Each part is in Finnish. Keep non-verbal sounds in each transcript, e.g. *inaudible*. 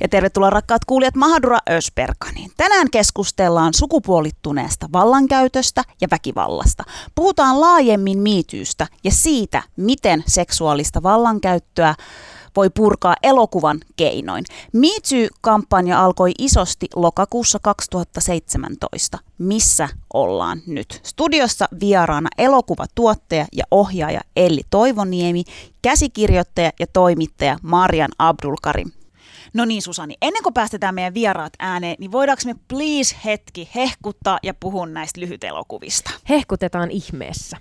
Ja tervetuloa rakkaat kuulijat Mahadura Ösperkaniin. Tänään keskustellaan sukupuolittuneesta vallankäytöstä ja väkivallasta. Puhutaan laajemmin miityystä ja siitä, miten seksuaalista vallankäyttöä voi purkaa elokuvan keinoin. MeToo-kampanja alkoi isosti lokakuussa 2017. Missä ollaan nyt? Studiossa vieraana elokuvatuottaja ja ohjaaja Elli Toivoniemi, käsikirjoittaja ja toimittaja Marian Abdulkarim. No niin Susani, ennen kuin päästetään meidän vieraat ääneen, niin voidaanko me please hetki hehkuttaa ja puhua näistä lyhytelokuvista? Hehkutetaan ihmeessä.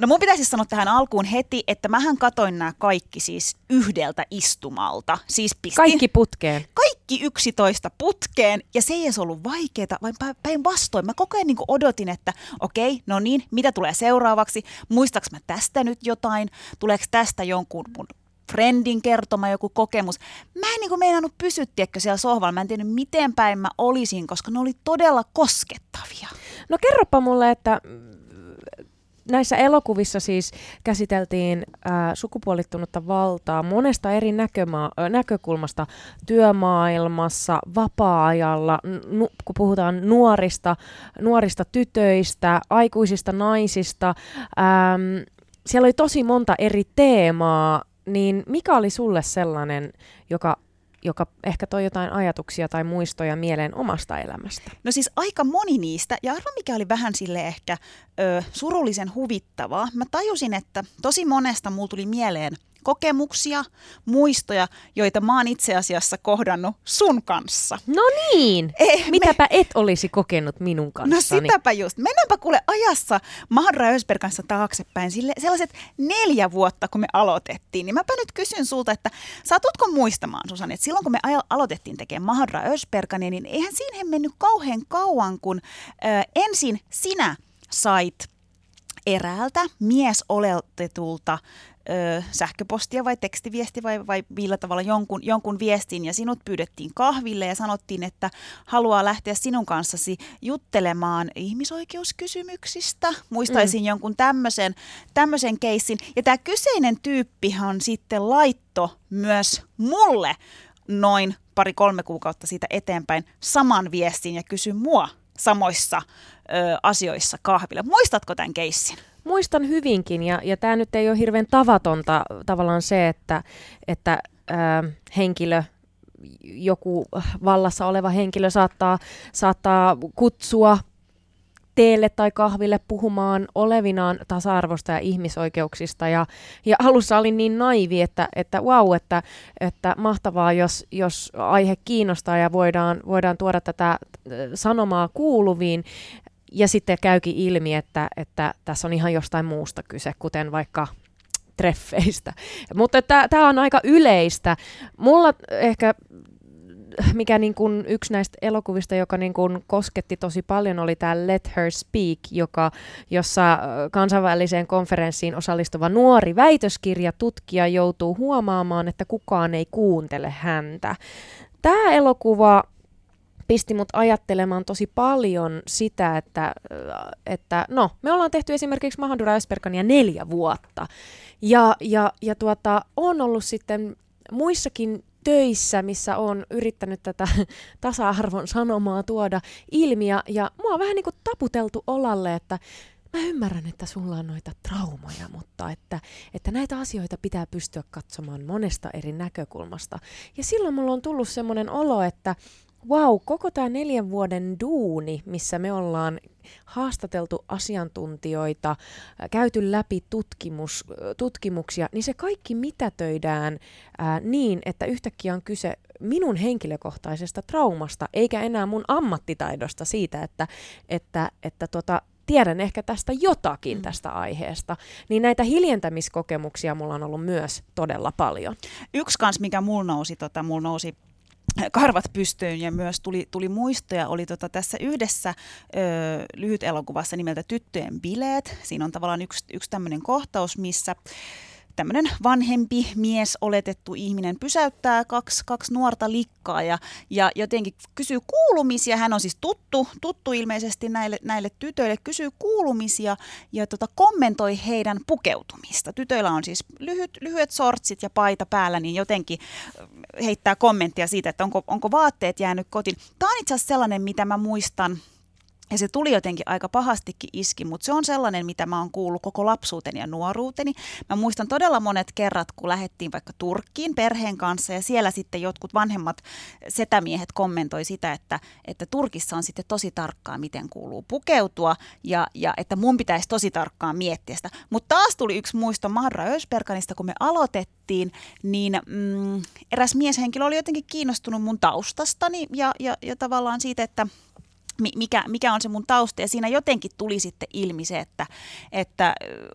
No mun pitäisi sanoa tähän alkuun heti, että mähän katoin nämä kaikki siis yhdeltä istumalta. Siis pistin Kaikki putkeen. kaikki 11 putkeen, ja se ei edes ollut vaikeaa, vaan päinvastoin. Mä koko ajan niin odotin, että okei, no niin, mitä tulee seuraavaksi? Muistaaks mä tästä nyt jotain? Tuleeko tästä jonkun mun friendin kertoma joku kokemus. Mä en niin kuin meinannut pysyä, tiedätkö, siellä sohvalla. Mä en tiedä, miten päin mä olisin, koska ne oli todella koskettavia. No kerropa mulle, että näissä elokuvissa siis käsiteltiin ää, sukupuolittunutta valtaa monesta eri näköma- näkökulmasta työmaailmassa, vapaa-ajalla, nu- kun puhutaan nuorista, nuorista tytöistä, aikuisista naisista. Äm, siellä oli tosi monta eri teemaa, niin mikä oli sulle sellainen, joka joka ehkä toi jotain ajatuksia tai muistoja mieleen omasta elämästä? No siis aika moni niistä, ja arvo mikä oli vähän sille ehkä ö, surullisen huvittavaa. Mä tajusin, että tosi monesta mulla tuli mieleen kokemuksia, muistoja, joita mä oon itse asiassa kohdannut sun kanssa. No niin, Eh, mitäpä me... et olisi kokenut minun No kanssani? sitäpä just. Mennäänpä kuule ajassa Mahadra Ösberg kanssa taaksepäin. Sille, sellaiset neljä vuotta, kun me aloitettiin. Niin mäpä nyt kysyn sulta, että satutko muistamaan, Susanne, että silloin kun me aloitettiin tekemään Mahadra Ösbergania, niin eihän siihen mennyt kauhean kauan, kun ö, ensin sinä sait eräältä miesoletetulta ö, sähköpostia vai tekstiviesti vai, vai millä tavalla jonkun, jonkun viestin ja sinut pyydettiin kahville ja sanottiin, että haluaa lähteä sinun kanssasi juttelemaan ihmisoikeuskysymyksistä. Muistaisin mm. jonkun tämmöisen, tämmöisen keissin. Ja tämä kyseinen tyyppihan sitten laitto myös mulle noin pari-kolme kuukautta siitä eteenpäin saman viestin ja kysyi mua samoissa ö, asioissa kahville. Muistatko tämän keissin? Muistan hyvinkin, ja, ja tämä nyt ei ole hirveän tavatonta tavallaan se, että, että ää, henkilö, joku vallassa oleva henkilö saattaa, saattaa kutsua teelle tai kahville puhumaan olevinaan tasa-arvosta ja ihmisoikeuksista. Ja, ja alussa olin niin naivi, että, että wow, että, että mahtavaa, jos, jos aihe kiinnostaa ja voidaan, voidaan tuoda tätä äh, sanomaa kuuluviin. Ja sitten käykin ilmi, että, että tässä on ihan jostain muusta kyse, kuten vaikka treffeistä. Mutta tämä on aika yleistä. Mulla ehkä mikä niin kuin yksi näistä elokuvista, joka niin kuin kosketti tosi paljon, oli tämä Let Her Speak, joka, jossa kansainväliseen konferenssiin osallistuva nuori väitöskirjatutkija joutuu huomaamaan, että kukaan ei kuuntele häntä. Tämä elokuva pisti mut ajattelemaan tosi paljon sitä, että, että no, me ollaan tehty esimerkiksi Mahandura Ösperkania neljä vuotta. Ja, ja, ja tuota, on ollut sitten muissakin töissä, missä on yrittänyt tätä *laughs* tasa-arvon sanomaa tuoda ilmi. Ja, ja mua on vähän niin kuin taputeltu olalle, että mä ymmärrän, että sulla on noita traumoja, mutta että, että näitä asioita pitää pystyä katsomaan monesta eri näkökulmasta. Ja silloin mulla on tullut semmoinen olo, että wow, koko tämä neljän vuoden duuni, missä me ollaan haastateltu asiantuntijoita, ää, käyty läpi tutkimus, tutkimuksia, niin se kaikki mitätöidään ää, niin, että yhtäkkiä on kyse minun henkilökohtaisesta traumasta, eikä enää mun ammattitaidosta siitä, että, että, että tota, tiedän ehkä tästä jotakin Mm. tästä aiheesta. Niin näitä hiljentämiskokemuksia mulla on ollut myös todella paljon. Yksi kans, mikä mulla nousi, tota, mulla nousi karvat pystyyn ja myös tuli, tuli muistoja, oli tota tässä yhdessä ö, lyhyt elokuvassa nimeltä Tyttöjen bileet. Siinä on tavallaan yksi, yksi tämmöinen kohtaus, missä tämmöinen vanhempi mies, oletettu ihminen, pysäyttää kaksi, kaksi nuorta likkaa ja, ja jotenkin kysyy kuulumisia. Hän on siis tuttu, tuttu ilmeisesti näille, näille tytöille, kysyy kuulumisia ja tota, kommentoi heidän pukeutumista. Tytöillä on siis lyhyt, lyhyet sortsit ja paita päällä, niin jotenkin heittää kommenttia siitä, että onko, onko vaatteet jäänyt kotiin. Tämä on itse asiassa sellainen, mitä mä muistan – ja se tuli jotenkin aika pahastikin iski, mutta se on sellainen, mitä mä oon kuullut koko lapsuuteni ja nuoruuteni. Mä muistan todella monet kerrat, kun lähdettiin vaikka Turkkiin perheen kanssa ja siellä sitten jotkut vanhemmat setämiehet kommentoi sitä, että, että Turkissa on sitten tosi tarkkaa, miten kuuluu pukeutua ja, ja että mun pitäisi tosi tarkkaan miettiä sitä. Mutta taas tuli yksi muisto Mahra Ösperkanista, kun me aloitettiin, niin mm, eräs mieshenkilö oli jotenkin kiinnostunut mun taustastani ja, ja, ja tavallaan siitä, että mikä, mikä on se mun tausta. Ja siinä jotenkin tuli sitten ilmi se, että, että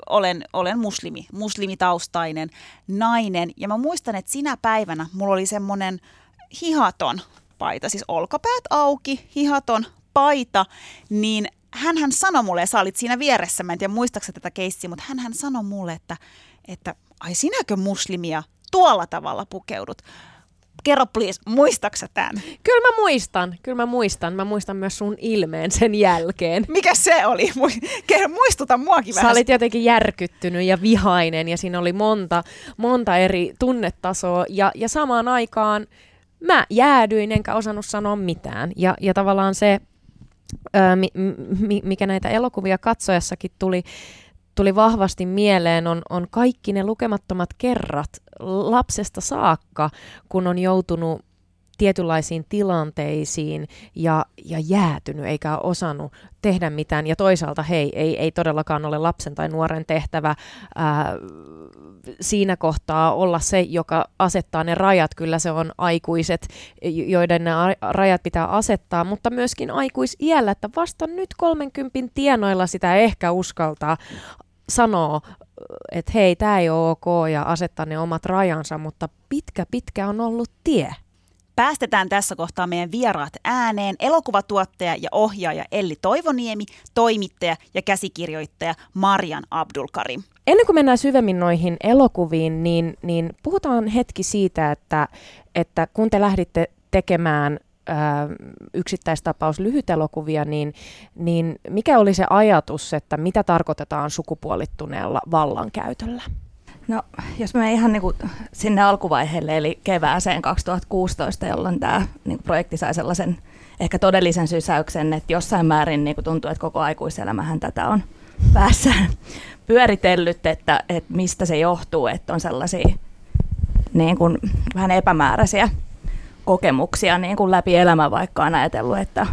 olen, olen muslimi, muslimitaustainen nainen. Ja mä muistan, että sinä päivänä mulla oli semmoinen hihaton paita, siis olkapäät auki, hihaton paita, niin hän hän sanoi mulle, ja sä olit siinä vieressä, mä en tiedä muistaaksä tätä keissiä, mutta hän hän sanoi mulle, että, että ai sinäkö muslimia tuolla tavalla pukeudut? Kerro please, muistaksa tämän? Kyllä mä muistan, kyllä mä muistan. Mä muistan myös sun ilmeen sen jälkeen. Mikä se oli? Muistuta muakin vähän. Sä olit jotenkin järkyttynyt ja vihainen ja siinä oli monta, monta eri tunnetasoa ja, ja samaan aikaan mä jäädyin enkä osannut sanoa mitään. Ja, ja tavallaan se, mikä näitä elokuvia katsojassakin tuli, tuli vahvasti mieleen, on, on kaikki ne lukemattomat kerrat lapsesta saakka, kun on joutunut tietynlaisiin tilanteisiin ja, ja jäätynyt eikä ole osannut tehdä mitään. Ja toisaalta hei, ei, ei todellakaan ole lapsen tai nuoren tehtävä ää, siinä kohtaa olla se, joka asettaa ne rajat. Kyllä se on aikuiset, joiden ne rajat pitää asettaa, mutta myöskin aikuisiällä, että vasta nyt 30 tienoilla sitä ehkä uskaltaa sanoa, että hei, tämä ei ole ok ja asettaa ne omat rajansa, mutta pitkä, pitkä on ollut tie. Päästetään tässä kohtaa meidän vieraat ääneen. Elokuvatuottaja ja ohjaaja Elli Toivoniemi, toimittaja ja käsikirjoittaja Marian Abdulkarim. Ennen kuin mennään syvemmin noihin elokuviin, niin, niin puhutaan hetki siitä, että, että kun te lähditte tekemään yksittäistapaus lyhytelokuvia, niin, niin mikä oli se ajatus, että mitä tarkoitetaan sukupuolittuneella vallankäytöllä? No, jos me ihan niin kuin sinne alkuvaiheelle, eli kevääseen 2016, jolloin tämä niin kuin projekti sai sellaisen ehkä todellisen sysäyksen, että jossain määrin niin kuin tuntuu, että koko aikuiselämähän tätä on *laughs* päässään pyöritellyt, että, että mistä se johtuu, että on sellaisia niin kuin, vähän epämääräisiä kokemuksia niin kuin läpi elämän, vaikka on ajatellut, että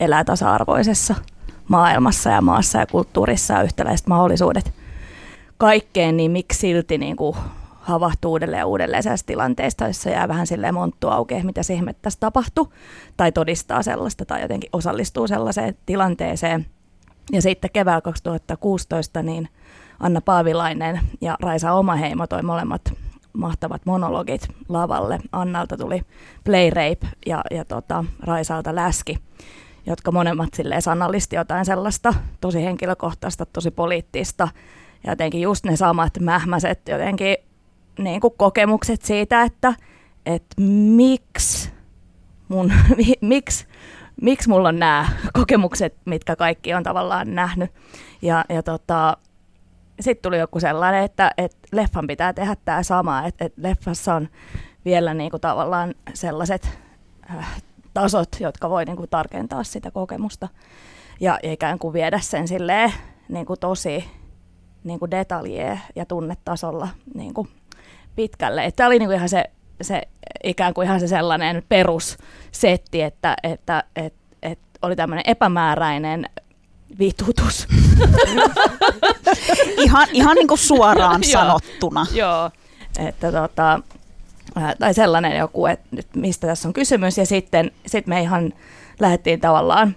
elää tasa-arvoisessa maailmassa ja maassa ja kulttuurissa ja yhtäläiset mahdollisuudet kaikkeen, niin miksi silti niin kuin havahtuu uudelleen ja uudelleen sellaisessa tilanteesta, jossa jää vähän silleen monttu auki, mitä se ihme tässä tapahtui, tai todistaa sellaista, tai jotenkin osallistuu sellaiseen tilanteeseen. Ja sitten keväällä 2016 niin Anna Paavilainen ja Raisa Omaheimo toi molemmat mahtavat monologit lavalle. Annalta tuli Play Rape ja, ja tota, Raisalta Läski, jotka monemmat silleen sanallisti jotain sellaista tosi henkilökohtaista, tosi poliittista. Ja jotenkin just ne samat mähmäiset jotenkin niin kuin kokemukset siitä, että, että miksi mun, *laughs* miksi, miksi mulla on nämä kokemukset, mitkä kaikki on tavallaan nähnyt. Ja, ja tota, sitten tuli joku sellainen, että, että leffan pitää tehdä tämä sama, että, että leffassa on vielä niin kuin tavallaan sellaiset äh, tasot, jotka voi niin kuin tarkentaa sitä kokemusta ja, ikään kuin viedä sen silleen, niin kuin tosi niin kuin detaljee ja tunnetasolla niin kuin pitkälle. Tämä oli niin kuin ihan se, se, ikään kuin ihan se sellainen perussetti, että, että, että, että oli tämmöinen epämääräinen vitutus. *laughs* ihan, ihan niin kuin suoraan *laughs* sanottuna. Joo, että tota, tai sellainen joku, että nyt mistä tässä on kysymys. Ja sitten sit me ihan lähdettiin tavallaan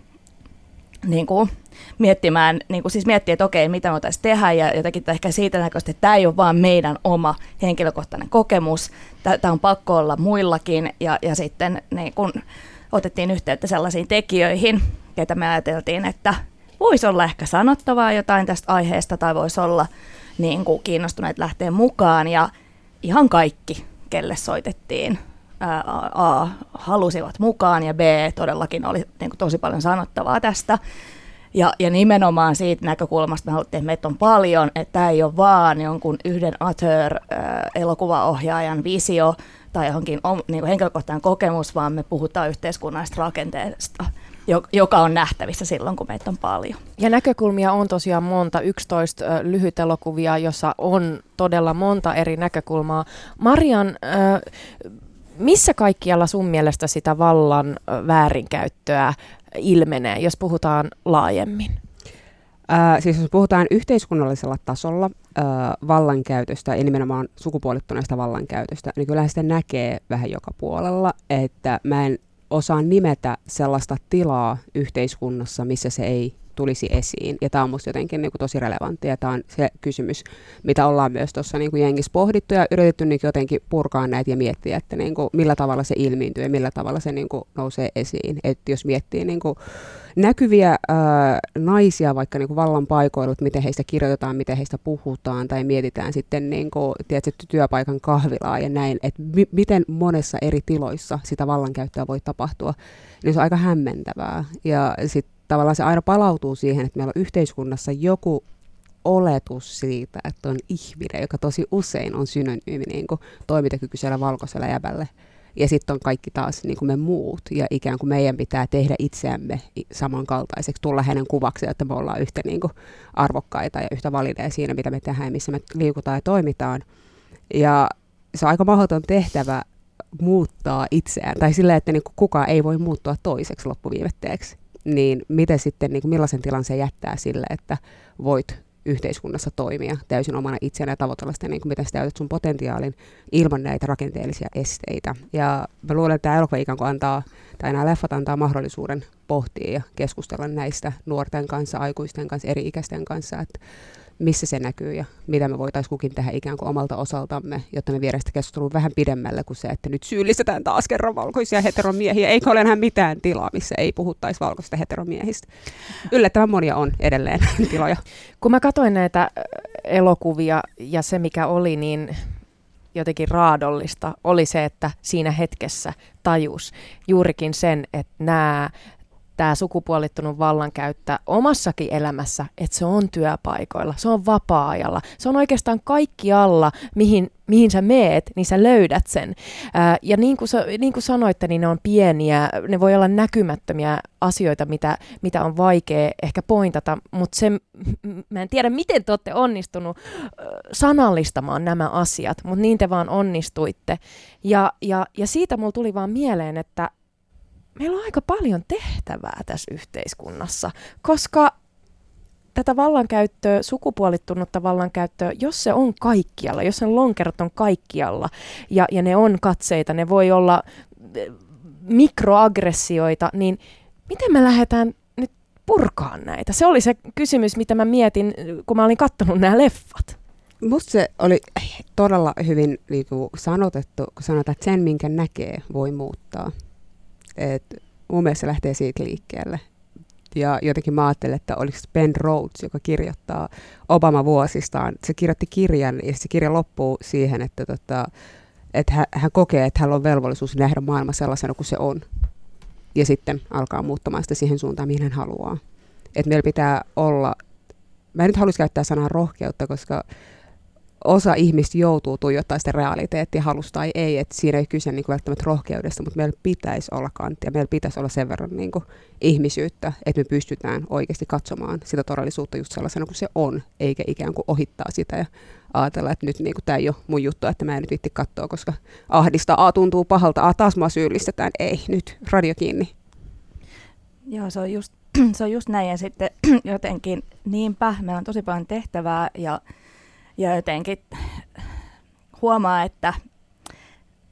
niin kuin miettimään, niin kuin siis miettiä, että okei, mitä me voitaisiin tehdä ja jotenkin ehkä siitä näköistä, että tämä ei ole vaan meidän oma henkilökohtainen kokemus, tämä on pakko olla muillakin ja, ja sitten niin kuin otettiin yhteyttä sellaisiin tekijöihin, keitä me ajateltiin, että voisi olla ehkä sanottavaa jotain tästä aiheesta tai voisi olla niin kuin kiinnostuneet lähteä mukaan ja ihan kaikki, kelle soitettiin, ää, A, halusivat mukaan ja B, todellakin oli niin kuin tosi paljon sanottavaa tästä. Ja, ja nimenomaan siitä näkökulmasta me haluttiin, että meitä on paljon, että tämä ei ole vaan jonkun yhden auteur-elokuvaohjaajan visio tai johonkin niin henkilökohtainen kokemus, vaan me puhutaan yhteiskunnallisesta rakenteesta joka on nähtävissä silloin, kun meitä on paljon. Ja näkökulmia on tosiaan monta, 11 lyhytelokuvia, jossa on todella monta eri näkökulmaa. Marian, missä kaikkialla sun mielestä sitä vallan väärinkäyttöä ilmenee, jos puhutaan laajemmin? Äh, siis jos puhutaan yhteiskunnallisella tasolla äh, vallankäytöstä ja nimenomaan sukupuolittuneesta vallankäytöstä, niin kyllä sitä näkee vähän joka puolella, että mä en osaa nimetä sellaista tilaa yhteiskunnassa, missä se ei tulisi esiin. Ja tämä on minusta jotenkin niin kuin tosi relevantti ja tämä on se kysymys, mitä ollaan myös tuossa niin jengissä pohdittu ja yritetty niin jotenkin purkaa näitä ja miettiä, että niin kuin millä tavalla se ilmiintyy ja millä tavalla se niin kuin nousee esiin. Että jos miettii niin kuin näkyviä ää, naisia vaikka niin kuin vallan paikoilla, miten heistä kirjoitetaan, miten heistä puhutaan tai mietitään sitten niin kuin, tiedätkö, työpaikan kahvilaa ja näin, että mi- miten monessa eri tiloissa sitä vallankäyttöä voi tapahtua, niin se on aika hämmentävää. Ja sitten tavallaan se aina palautuu siihen, että meillä on yhteiskunnassa joku oletus siitä, että on ihminen, joka tosi usein on synonyymi niin kuin toimintakykyisellä valkoisella jäbälle. Ja sitten on kaikki taas niin kuin me muut, ja ikään kuin meidän pitää tehdä itseämme samankaltaiseksi, tulla hänen kuvaksi, että me ollaan yhtä niin kuin arvokkaita ja yhtä valideja siinä, mitä me tehdään missä me liikutaan ja toimitaan. Ja se on aika mahdoton tehtävä muuttaa itseään, tai sillä, että niin kuin kukaan ei voi muuttua toiseksi loppuviimetteeksi niin miten sitten, niin kuin millaisen tilan se jättää sille, että voit yhteiskunnassa toimia täysin omana itseänä ja tavoitella sitä, niin kuin miten sä täytät sun potentiaalin ilman näitä rakenteellisia esteitä. Ja mä luulen, että tämä elokuva ikään kuin antaa, tai nämä leffat antaa mahdollisuuden pohtia ja keskustella näistä nuorten kanssa, aikuisten kanssa, eri ikäisten kanssa, että missä se näkyy ja mitä me voitaisiin kukin tehdä ikään kuin omalta osaltamme, jotta me viedään sitä keskustelua vähän pidemmälle kuin se, että nyt syyllistetään taas kerran valkoisia heteromiehiä. Eikö ole enää mitään tilaa, missä ei puhuttaisi valkoisista heteromiehistä. Yllättävän monia on edelleen *laughs* tiloja. Kun mä katsoin näitä elokuvia ja se mikä oli, niin jotenkin raadollista oli se, että siinä hetkessä tajus juurikin sen, että nämä tämä sukupuolittunut vallankäyttö omassakin elämässä, että se on työpaikoilla, se on vapaa-ajalla, se on oikeastaan kaikkialla, mihin, mihin sä meet, niin sä löydät sen. Ää, ja niin kuin, niin kuin sanoitte, niin ne on pieniä, ne voi olla näkymättömiä asioita, mitä, mitä on vaikea ehkä pointata, mutta se, mä en tiedä, miten te olette onnistunut sanallistamaan nämä asiat, mutta niin te vaan onnistuitte. Ja, ja, ja siitä mulla tuli vaan mieleen, että meillä on aika paljon tehtävää tässä yhteiskunnassa, koska tätä vallankäyttöä, sukupuolittunutta vallankäyttöä, jos se on kaikkialla, jos sen lonkerot on kaikkialla ja, ja ne on katseita, ne voi olla eh, mikroaggressioita, niin miten me lähdetään nyt purkaan näitä? Se oli se kysymys, mitä mä mietin, kun mä olin katsonut nämä leffat. Musta se oli todella hyvin niin sanotettu, kun sanotaan, että sen, minkä näkee, voi muuttaa. Et mun mielestä se lähtee siitä liikkeelle. Ja jotenkin mä ajattelin, että oliko Ben Rhodes, joka kirjoittaa Obama vuosistaan. Se kirjoitti kirjan ja se kirja loppuu siihen, että, tota, että hän, hän kokee, että hänellä on velvollisuus nähdä maailma sellaisena kuin se on. Ja sitten alkaa muuttamaan sitä siihen suuntaan, mihin hän haluaa. Että meillä pitää olla, mä en nyt haluaisi käyttää sanaa rohkeutta, koska osa ihmistä joutuu tuijottaa sitä realiteettia halusta tai ei, että siinä ei kyse niin kuin välttämättä rohkeudesta, mutta meillä pitäisi olla kanttia, meillä pitäisi olla sen verran niin kuin ihmisyyttä, että me pystytään oikeasti katsomaan sitä todellisuutta just sellaisena kuin se on, eikä ikään kuin ohittaa sitä ja ajatella, että nyt niin kuin, tämä ei ole mun juttu, että mä en nyt vitti katsoa, koska ahdistaa, a tuntuu pahalta, a taas mua syyllistetään, ei, nyt radio kiinni. Joo, se on just, *clears throat* se on just näin ja sitten *clears throat* jotenkin niinpä, meillä on tosi paljon tehtävää ja ja jotenkin huomaa, että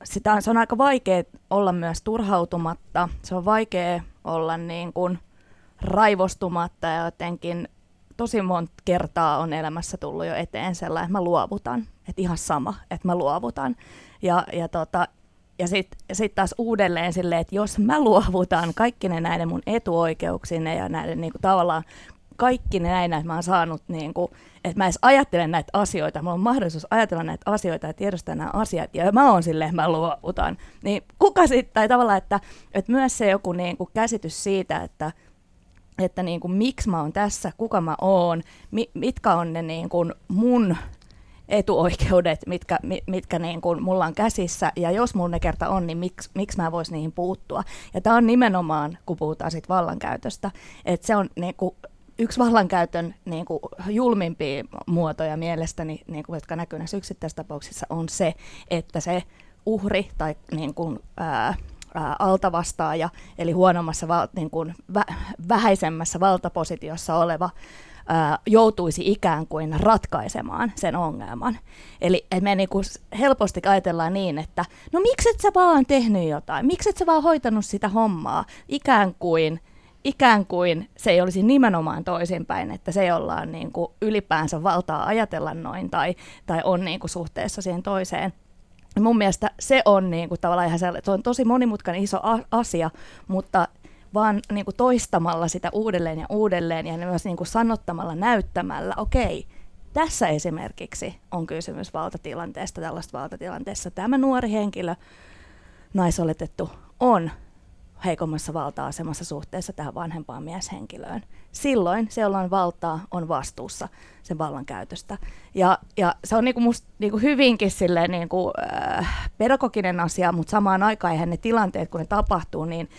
sitä on, se on aika vaikea olla myös turhautumatta. Se on vaikea olla niin kuin raivostumatta ja jotenkin tosi monta kertaa on elämässä tullut jo eteen sellainen, että mä luovutan. Että ihan sama, että mä luovutan. Ja, ja, tota, ja sitten sit taas uudelleen silleen, että jos mä luovutan kaikki ne näiden mun etuoikeuksinne ja näiden niin kuin tavallaan kaikki ne näin, että mä oon saanut, niin kuin, että mä edes ajattelen näitä asioita, mulla on mahdollisuus ajatella näitä asioita ja tiedostaa nämä asiat, ja mä oon silleen, mä luovutan. Niin kuka sitten, tai tavallaan, että, että myös se joku niin kuin käsitys siitä, että, että niin kuin, miksi mä oon tässä, kuka mä oon, mi, mitkä on ne niin kuin mun etuoikeudet, mitkä, mitkä niin kuin mulla on käsissä, ja jos mun ne kerta on, niin miksi, miksi mä voisin niihin puuttua. Ja tämä on nimenomaan, kun puhutaan sit vallankäytöstä, että se on niin kuin yksi vallankäytön niin kuin, julmimpia muotoja mielestäni, niin kuin, jotka näkyy näissä yksittäistapauksissa, on se, että se uhri tai niin kuin, ää, altavastaaja, eli huonommassa, niin kuin, vä, vähäisemmässä valtapositiossa oleva joutuisi ikään kuin ratkaisemaan sen ongelman. Eli me niinku helposti ajatellaan niin, että no miksi et sä vaan tehnyt jotain, miksi et sä vaan hoitanut sitä hommaa, ikään kuin ikään kuin se ei olisi nimenomaan toisinpäin, että se, jolla on niin kuin ylipäänsä valtaa ajatella noin tai, tai on niin kuin suhteessa siihen toiseen. Mun mielestä se on niin kuin tavallaan ihan se on tosi monimutkainen iso asia, mutta vaan niin kuin toistamalla sitä uudelleen ja uudelleen ja myös niin kuin sanottamalla, näyttämällä, okei, tässä esimerkiksi on kysymys valtatilanteesta, tällaista valtatilanteessa. Tämä nuori henkilö, naisoletettu, on heikommassa valta-asemassa suhteessa tähän vanhempaan mieshenkilöön. Silloin se, jolla on valtaa, on vastuussa sen vallan käytöstä. Ja, ja se on niinku musta niinku hyvinkin silleen niinku, äh, pedagoginen asia, mutta samaan aikaan eihän ne tilanteet, kun ne tapahtuu, niin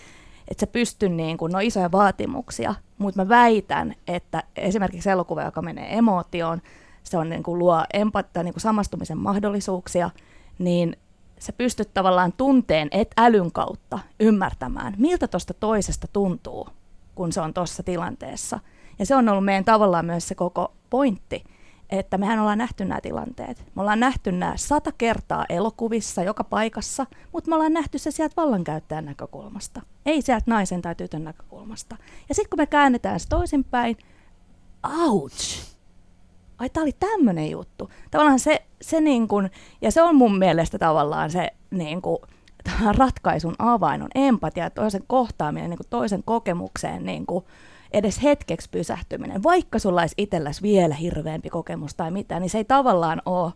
että se pysty niin kuin, no isoja vaatimuksia, mutta mä väitän, että esimerkiksi elokuva, joka menee emootioon, se on niin kuin, luo empatia, niin kuin samastumisen mahdollisuuksia, niin sä pystyt tavallaan tunteen et älyn kautta ymmärtämään, miltä tuosta toisesta tuntuu, kun se on tuossa tilanteessa. Ja se on ollut meidän tavallaan myös se koko pointti, että mehän ollaan nähty nämä tilanteet. Me ollaan nähty nämä sata kertaa elokuvissa joka paikassa, mutta me ollaan nähty se sieltä vallankäyttäjän näkökulmasta, ei sieltä naisen tai tytön näkökulmasta. Ja sitten kun me käännetään se toisinpäin, ouch! Ai tämä oli tämmöinen juttu. Tavallaan se, se niin kun, ja se on mun mielestä tavallaan se niin kun, ratkaisun avain on empatia, toisen kohtaaminen niin toisen kokemukseen niin kun, edes hetkeksi pysähtyminen, vaikka sulla olisi itselläsi vielä hirveämpi kokemus tai mitä, niin se ei tavallaan ole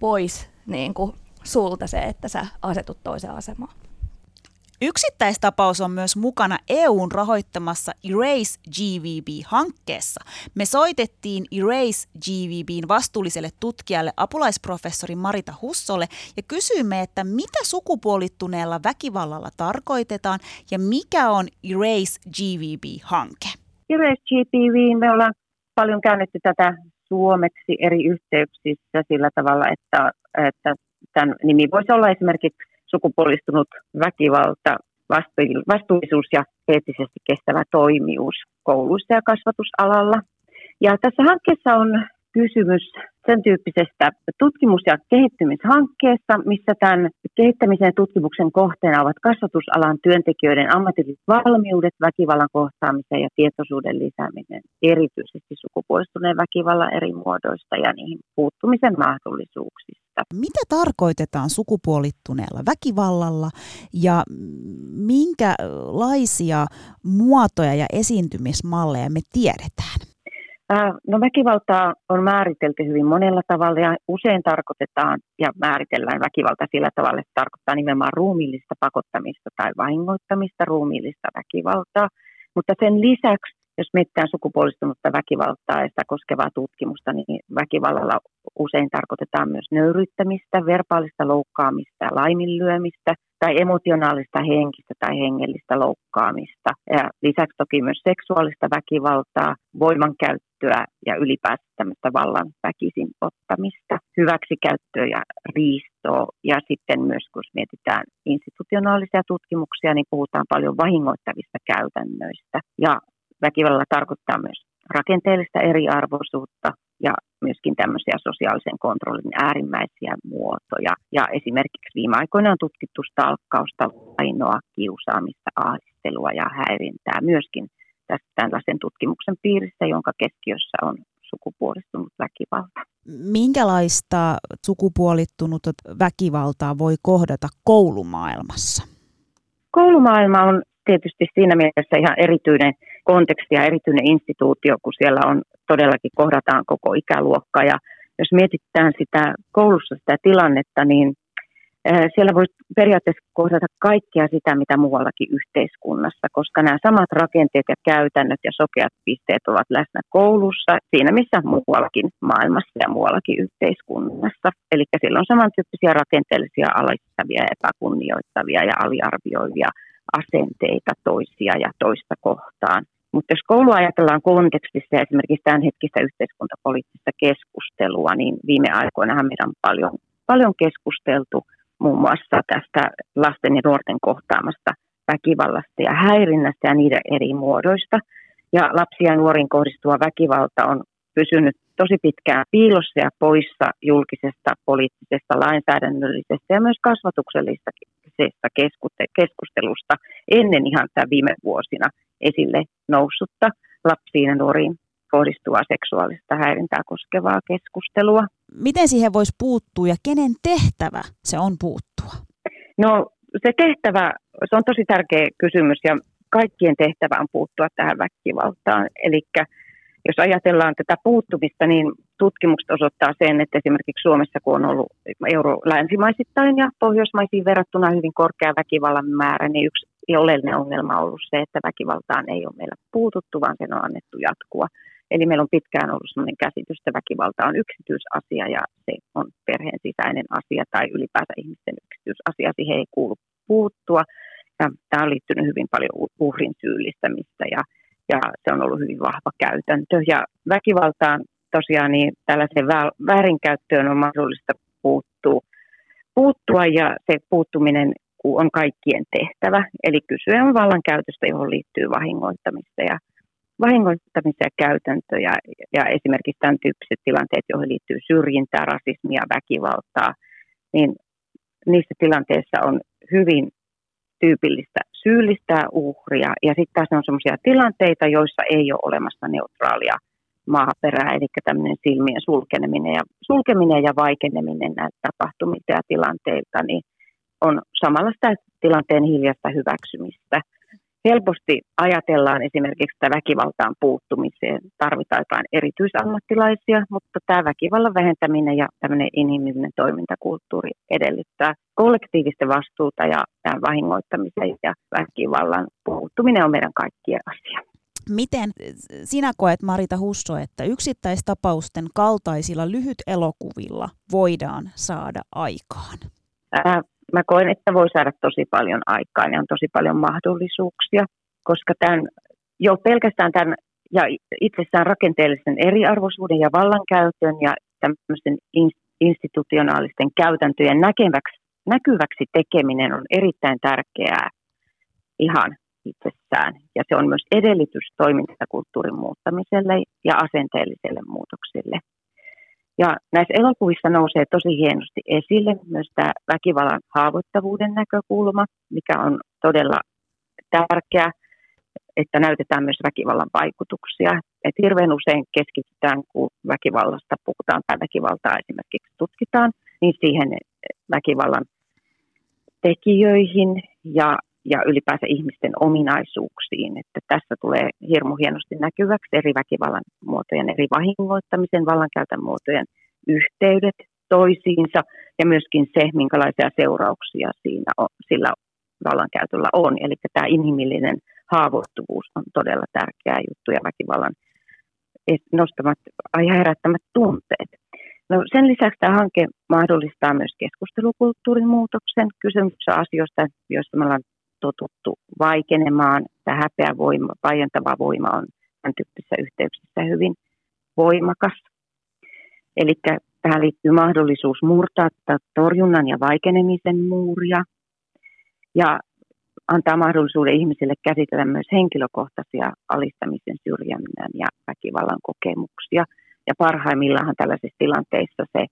pois niin kuin sulta se, että sä asetut toiseen asemaan. Yksittäistapaus on myös mukana EUn rahoittamassa Erase GVB-hankkeessa. Me soitettiin Erase GVBin vastuulliselle tutkijalle apulaisprofessori Marita Hussolle ja kysyimme, että mitä sukupuolittuneella väkivallalla tarkoitetaan ja mikä on Erase GVB-hanke. GPV, me ollaan paljon käännetty tätä suomeksi eri yhteyksissä sillä tavalla, että, että tämän nimi voisi olla esimerkiksi sukupuolistunut väkivalta, vastuullisuus ja eettisesti kestävä toimijuus kouluissa ja kasvatusalalla. Ja tässä hankkeessa on kysymys sen tyyppisestä tutkimus- ja kehittymishankkeesta, missä tämän kehittämisen tutkimuksen kohteena ovat kasvatusalan työntekijöiden ammatilliset valmiudet väkivallan kohtaamiseen ja tietoisuuden lisääminen, erityisesti sukupuolistuneen väkivallan eri muodoista ja niihin puuttumisen mahdollisuuksista. Mitä tarkoitetaan sukupuolittuneella väkivallalla ja minkälaisia muotoja ja esiintymismalleja me tiedetään? No väkivaltaa on määritelty hyvin monella tavalla ja usein tarkoitetaan ja määritellään väkivalta sillä tavalla, että tarkoittaa nimenomaan ruumiillista pakottamista tai vahingoittamista, ruumiillista väkivaltaa. Mutta sen lisäksi, jos mietitään sukupuolistunutta väkivaltaa ja sitä koskevaa tutkimusta, niin väkivallalla usein tarkoitetaan myös nöyryttämistä, verbaalista loukkaamista ja laiminlyömistä tai emotionaalista henkistä tai hengellistä loukkaamista. Ja lisäksi toki myös seksuaalista väkivaltaa, voimankäyttöä ja ylipäätään tämmöistä vallan väkisin ottamista, hyväksikäyttöä ja riistoa. Ja sitten myös kun mietitään institutionaalisia tutkimuksia, niin puhutaan paljon vahingoittavista käytännöistä. Ja väkivallalla tarkoittaa myös rakenteellista eriarvoisuutta ja myöskin tämmöisiä sosiaalisen kontrollin äärimmäisiä muotoja. Ja esimerkiksi viime aikoina on tutkittu stalkkausta, ainoa kiusaamista, ahdistelua ja häirintää myöskin tästä tällaisen tutkimuksen piirissä, jonka keskiössä on sukupuolistunut väkivalta. Minkälaista sukupuolittunut väkivaltaa voi kohdata koulumaailmassa? Koulumaailma on tietysti siinä mielessä ihan erityinen konteksti ja erityinen instituutio, kun siellä on todellakin kohdataan koko ikäluokka. Ja jos mietitään sitä koulussa sitä tilannetta, niin siellä voi periaatteessa kohdata kaikkea sitä, mitä muuallakin yhteiskunnassa, koska nämä samat rakenteet ja käytännöt ja sokeat pisteet ovat läsnä koulussa, siinä missä muuallakin maailmassa ja muuallakin yhteiskunnassa. Eli siellä on samantyyppisiä rakenteellisia alistavia, epäkunnioittavia ja aliarvioivia asenteita toisia ja toista kohtaan. Mutta jos koulu ajatellaan kontekstissa ja esimerkiksi tämän hetkistä yhteiskuntapoliittista keskustelua, niin viime aikoina meidän on paljon, paljon keskusteltu – muun muassa tästä lasten ja nuorten kohtaamasta väkivallasta ja häirinnästä ja niiden eri muodoista. Ja lapsia ja nuoriin kohdistuva väkivalta on pysynyt tosi pitkään piilossa ja poissa julkisesta, poliittisesta, lainsäädännöllisestä ja myös kasvatuksellisesta keskustelusta ennen ihan tämä viime vuosina esille noussutta lapsiin ja nuoriin kohdistuvaa seksuaalista häirintää koskevaa keskustelua. Miten siihen voisi puuttua ja kenen tehtävä se on puuttua? No se tehtävä, se on tosi tärkeä kysymys ja kaikkien tehtävä on puuttua tähän väkivaltaan. Eli jos ajatellaan tätä puuttumista, niin tutkimukset osoittaa sen, että esimerkiksi Suomessa, kun on ollut euro länsimaisittain ja pohjoismaisiin verrattuna hyvin korkea väkivallan määrä, niin yksi oleellinen ongelma on ollut se, että väkivaltaan ei ole meillä puututtu, vaan sen on annettu jatkua. Eli meillä on pitkään ollut sellainen käsitys, että väkivalta on yksityisasia ja se on perheen sisäinen asia tai ylipäänsä ihmisten yksityisasia, siihen ei kuulu puuttua. Ja tämä on liittynyt hyvin paljon uhrin syyllistämistä ja, ja se on ollut hyvin vahva käytäntö. Ja väkivaltaan tosiaan niin tällaiseen väärinkäyttöön on mahdollista puuttua, puuttua ja se puuttuminen on kaikkien tehtävä. Eli kysyä on vallankäytöstä, johon liittyy vahingoittamista ja vahingoittamisia käytäntöjä ja esimerkiksi tämän tyyppiset tilanteet, joihin liittyy syrjintää, rasismia, väkivaltaa, niin niissä tilanteissa on hyvin tyypillistä syyllistää uhria. Ja sitten taas on sellaisia tilanteita, joissa ei ole olemassa neutraalia maaperää, eli tämmöinen silmien sulkeminen ja, sulkeminen ja vaikeneminen näitä tapahtumilta ja tilanteilta, niin on samalla sitä tilanteen hiljasta hyväksymistä – helposti ajatellaan esimerkiksi, että väkivaltaan puuttumiseen tarvitaan jotain erityisammattilaisia, mutta tämä väkivallan vähentäminen ja tämmöinen inhimillinen toimintakulttuuri edellyttää kollektiivista vastuuta ja tämän vahingoittamisen ja väkivallan puuttuminen on meidän kaikkien asia. Miten sinä koet, Marita Husso, että yksittäistapausten kaltaisilla lyhyt elokuvilla voidaan saada aikaan? Mä koen, että voi saada tosi paljon aikaa ja on tosi paljon mahdollisuuksia, koska tämän, jo pelkästään tämän ja itsessään rakenteellisen eriarvoisuuden ja vallankäytön ja tämmöisen institutionaalisten käytäntöjen näkeväksi, näkyväksi tekeminen on erittäin tärkeää ihan itsessään. Ja se on myös edellytys toimintakulttuurin muuttamiselle ja asenteelliselle muutoksille. Ja näissä elokuvissa nousee tosi hienosti esille myös tämä väkivallan haavoittavuuden näkökulma, mikä on todella tärkeä, että näytetään myös väkivallan vaikutuksia. Et hirveän usein keskitytään, kun väkivallasta puhutaan tai väkivaltaa esimerkiksi tutkitaan, niin siihen väkivallan tekijöihin ja, ja ylipäänsä ihmisten ominaisuuksiin. Että tässä tulee hirmu hienosti näkyväksi eri väkivallan muotojen, eri vahingoittamisen, vallankäytön muotojen yhteydet toisiinsa ja myöskin se, minkälaisia seurauksia siinä on, sillä vallankäytöllä on. Eli tämä inhimillinen haavoittuvuus on todella tärkeä juttu ja väkivallan nostamat ja herättämät tunteet. No sen lisäksi tämä hanke mahdollistaa myös keskustelukulttuurin muutoksen. Kysymys asioista, joista me ollaan totuttu vaikenemaan. Tämä häpeä voima, vaientava voima on tämän tyyppisissä yhteyksissä hyvin voimakas. Eli tähän liittyy mahdollisuus murtaa torjunnan ja vaikenemisen muuria ja antaa mahdollisuuden ihmisille käsitellä myös henkilökohtaisia alistamisen, syrjäminen ja väkivallan kokemuksia. Ja parhaimmillaan tällaisissa tilanteissa se,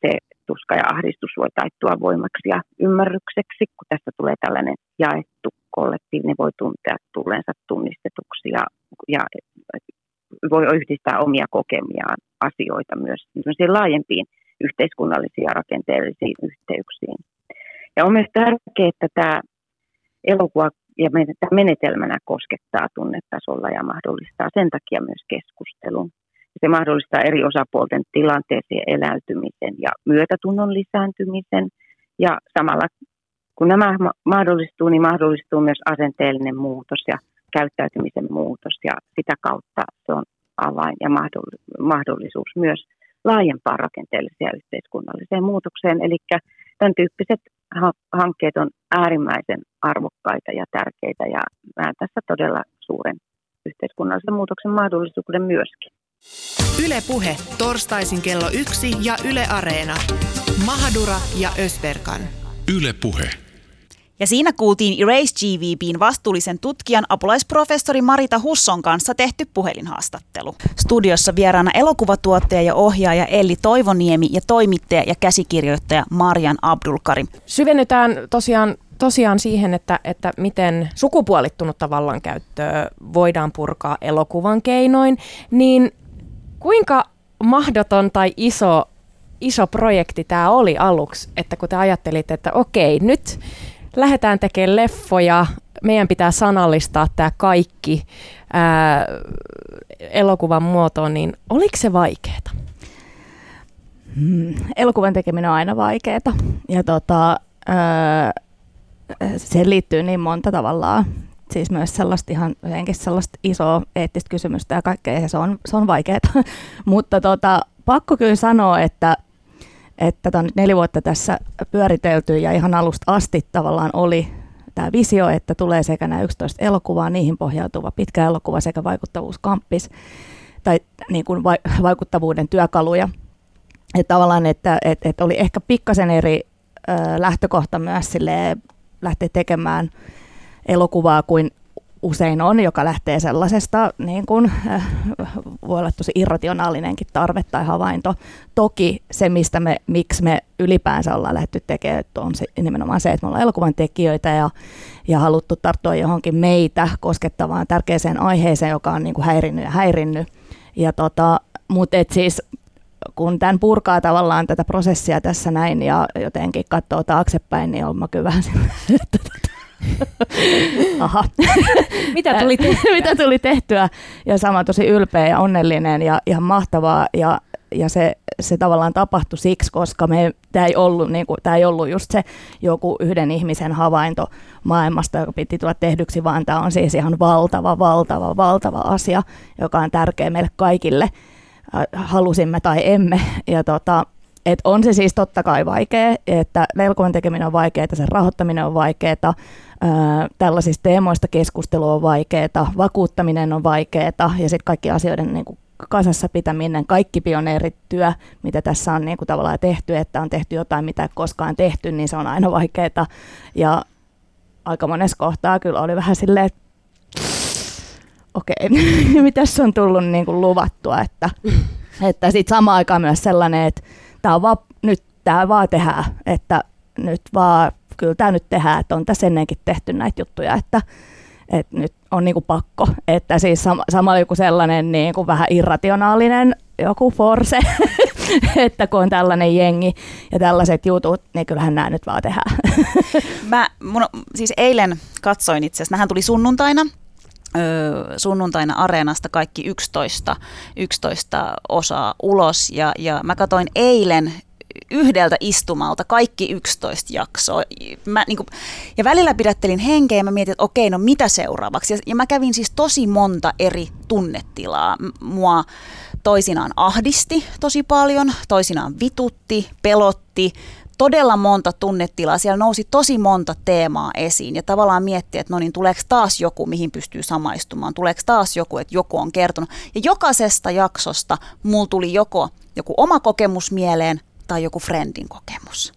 se tuska ja ahdistus voi taittua voimaksi ja ymmärrykseksi, kun tästä tulee tällainen jaettu kollektiivinen, voi tuntea tulleensa tunnistetuksi ja, ja voi yhdistää omia kokemiaan asioita myös laajempiin yhteiskunnallisiin ja rakenteellisiin yhteyksiin. Ja on myös tärkeää, että tämä elokuva ja menetelmänä koskettaa tunnetasolla ja mahdollistaa sen takia myös keskustelun. Se mahdollistaa eri osapuolten tilanteeseen eläytymisen ja myötätunnon lisääntymisen. Ja samalla kun nämä mahdollistuu, niin mahdollistuu myös asenteellinen muutos ja käyttäytymisen muutos. Ja sitä kautta se on avain ja mahdollisuus myös laajempaan rakenteelliseen ja yhteiskunnalliseen muutokseen. Eli tämän tyyppiset hankkeet on äärimmäisen arvokkaita ja tärkeitä ja näen tässä todella suuren yhteiskunnallisen muutoksen mahdollisuuden myöskin. Yle Puhe, torstaisin kello yksi ja Yle Areena. Mahadura ja Ösberkan. Yle Puhe. Ja siinä kuultiin Erase GVBin vastuullisen tutkijan apulaisprofessori Marita Husson kanssa tehty puhelinhaastattelu. Studiossa vieraana elokuvatuottaja ja ohjaaja Elli Toivoniemi ja toimittaja ja käsikirjoittaja Marian Abdulkarim. Syvennytään tosiaan tosiaan siihen, että, että miten sukupuolittunutta vallankäyttöä voidaan purkaa elokuvan keinoin, niin kuinka mahdoton tai iso, iso projekti tämä oli aluksi, että kun te ajattelitte, että okei, nyt lähdetään tekemään leffoja, meidän pitää sanallistaa tämä kaikki ää, elokuvan muotoon, niin oliko se vaikeaa? Hmm, elokuvan tekeminen on aina vaikeaa ja tota, siihen liittyy niin monta tavallaan. Siis myös sellaista ihan sellaista isoa eettistä kysymystä ja kaikkea, ja se on, se on vaikeaa. *laughs* Mutta tota, pakko kyllä sanoa, että että on nyt neljä vuotta tässä pyöritelty ja ihan alusta asti tavallaan oli tämä visio, että tulee sekä nämä 11 elokuvaa, niihin pohjautuva pitkä elokuva sekä vaikuttavuuskamppis tai niin kuin vaikuttavuuden työkaluja. Että tavallaan, että, että, että oli ehkä pikkasen eri lähtökohta myös sille lähteä tekemään elokuvaa kuin usein on, joka lähtee sellaisesta, niin kuin, äh, voi olla tosi irrationaalinenkin tarve tai havainto. Toki se, mistä me, miksi me ylipäänsä ollaan lähdetty tekemään, on se, nimenomaan se, että me ollaan elokuvan tekijöitä ja, ja haluttu tarttua johonkin meitä koskettavaan tärkeäseen aiheeseen, joka on niin kuin häirinnyt ja häirinnyt. Ja tota, mutta et siis kun tämän purkaa tavallaan tätä prosessia tässä näin ja jotenkin katsoo taaksepäin, niin on mä kyllä vähän että *laughs* *laughs* Aha. *laughs* Mitä tuli tehtyä? Mitä tuli tehtyä? Ja sama tosi ylpeä ja onnellinen ja ihan mahtavaa. Ja, ja se, se tavallaan tapahtui siksi, koska me, tämä, ei ollut, niin kuin, tämä ei ollut just se joku yhden ihmisen havainto maailmasta, joka piti tulla tehdyksi, vaan tämä on siis ihan valtava, valtava, valtava asia, joka on tärkeä meille kaikille, halusimme tai emme. Ja tota, et on se siis totta kai vaikea, että velkojen tekeminen on vaikeaa, sen rahoittaminen on vaikeaa, tällaisista teemoista keskustelu on vaikeaa, vakuuttaminen on vaikeaa ja sitten kaikki asioiden niin kuin kasassa pitäminen, kaikki pioneerityö, mitä tässä on niin kuin tavallaan tehty, että on tehty jotain, mitä ei koskaan tehty, niin se on aina vaikeaa. Ja aika monessa kohtaa kyllä oli vähän silleen, että okei, *laughs* okay, mitä on tullut niin kuin luvattua, että, että sitten samaan aikaan myös sellainen, että tämä on vaan, nyt tämä vaan tehdään, että nyt vaan, kyllä tämä nyt tehdään, että on tässä ennenkin tehty näitä juttuja, että, että nyt on niin kuin pakko. Että siis sama, sama joku sellainen niin kuin vähän irrationaalinen joku force, *laughs* että kun on tällainen jengi ja tällaiset jutut, niin kyllähän nämä nyt vaan tehdään. *laughs* Mä mun, siis eilen katsoin itse asiassa, nähän tuli sunnuntaina, ö, sunnuntaina Areenasta kaikki 11, 11 osaa ulos ja, ja mä katsoin eilen yhdeltä istumalta kaikki 11 jaksoa. Mä, niin kuin, ja välillä pidättelin henkeä ja mä mietin, että okei, no mitä seuraavaksi. Ja, ja mä kävin siis tosi monta eri tunnetilaa. Mua toisinaan ahdisti tosi paljon, toisinaan vitutti, pelotti, todella monta tunnetilaa, siellä nousi tosi monta teemaa esiin ja tavallaan miettiä, että no niin, tuleeko taas joku, mihin pystyy samaistumaan, tuleeko taas joku, että joku on kertonut. Ja jokaisesta jaksosta mulla tuli joko joku oma kokemus mieleen tai joku friendin kokemus.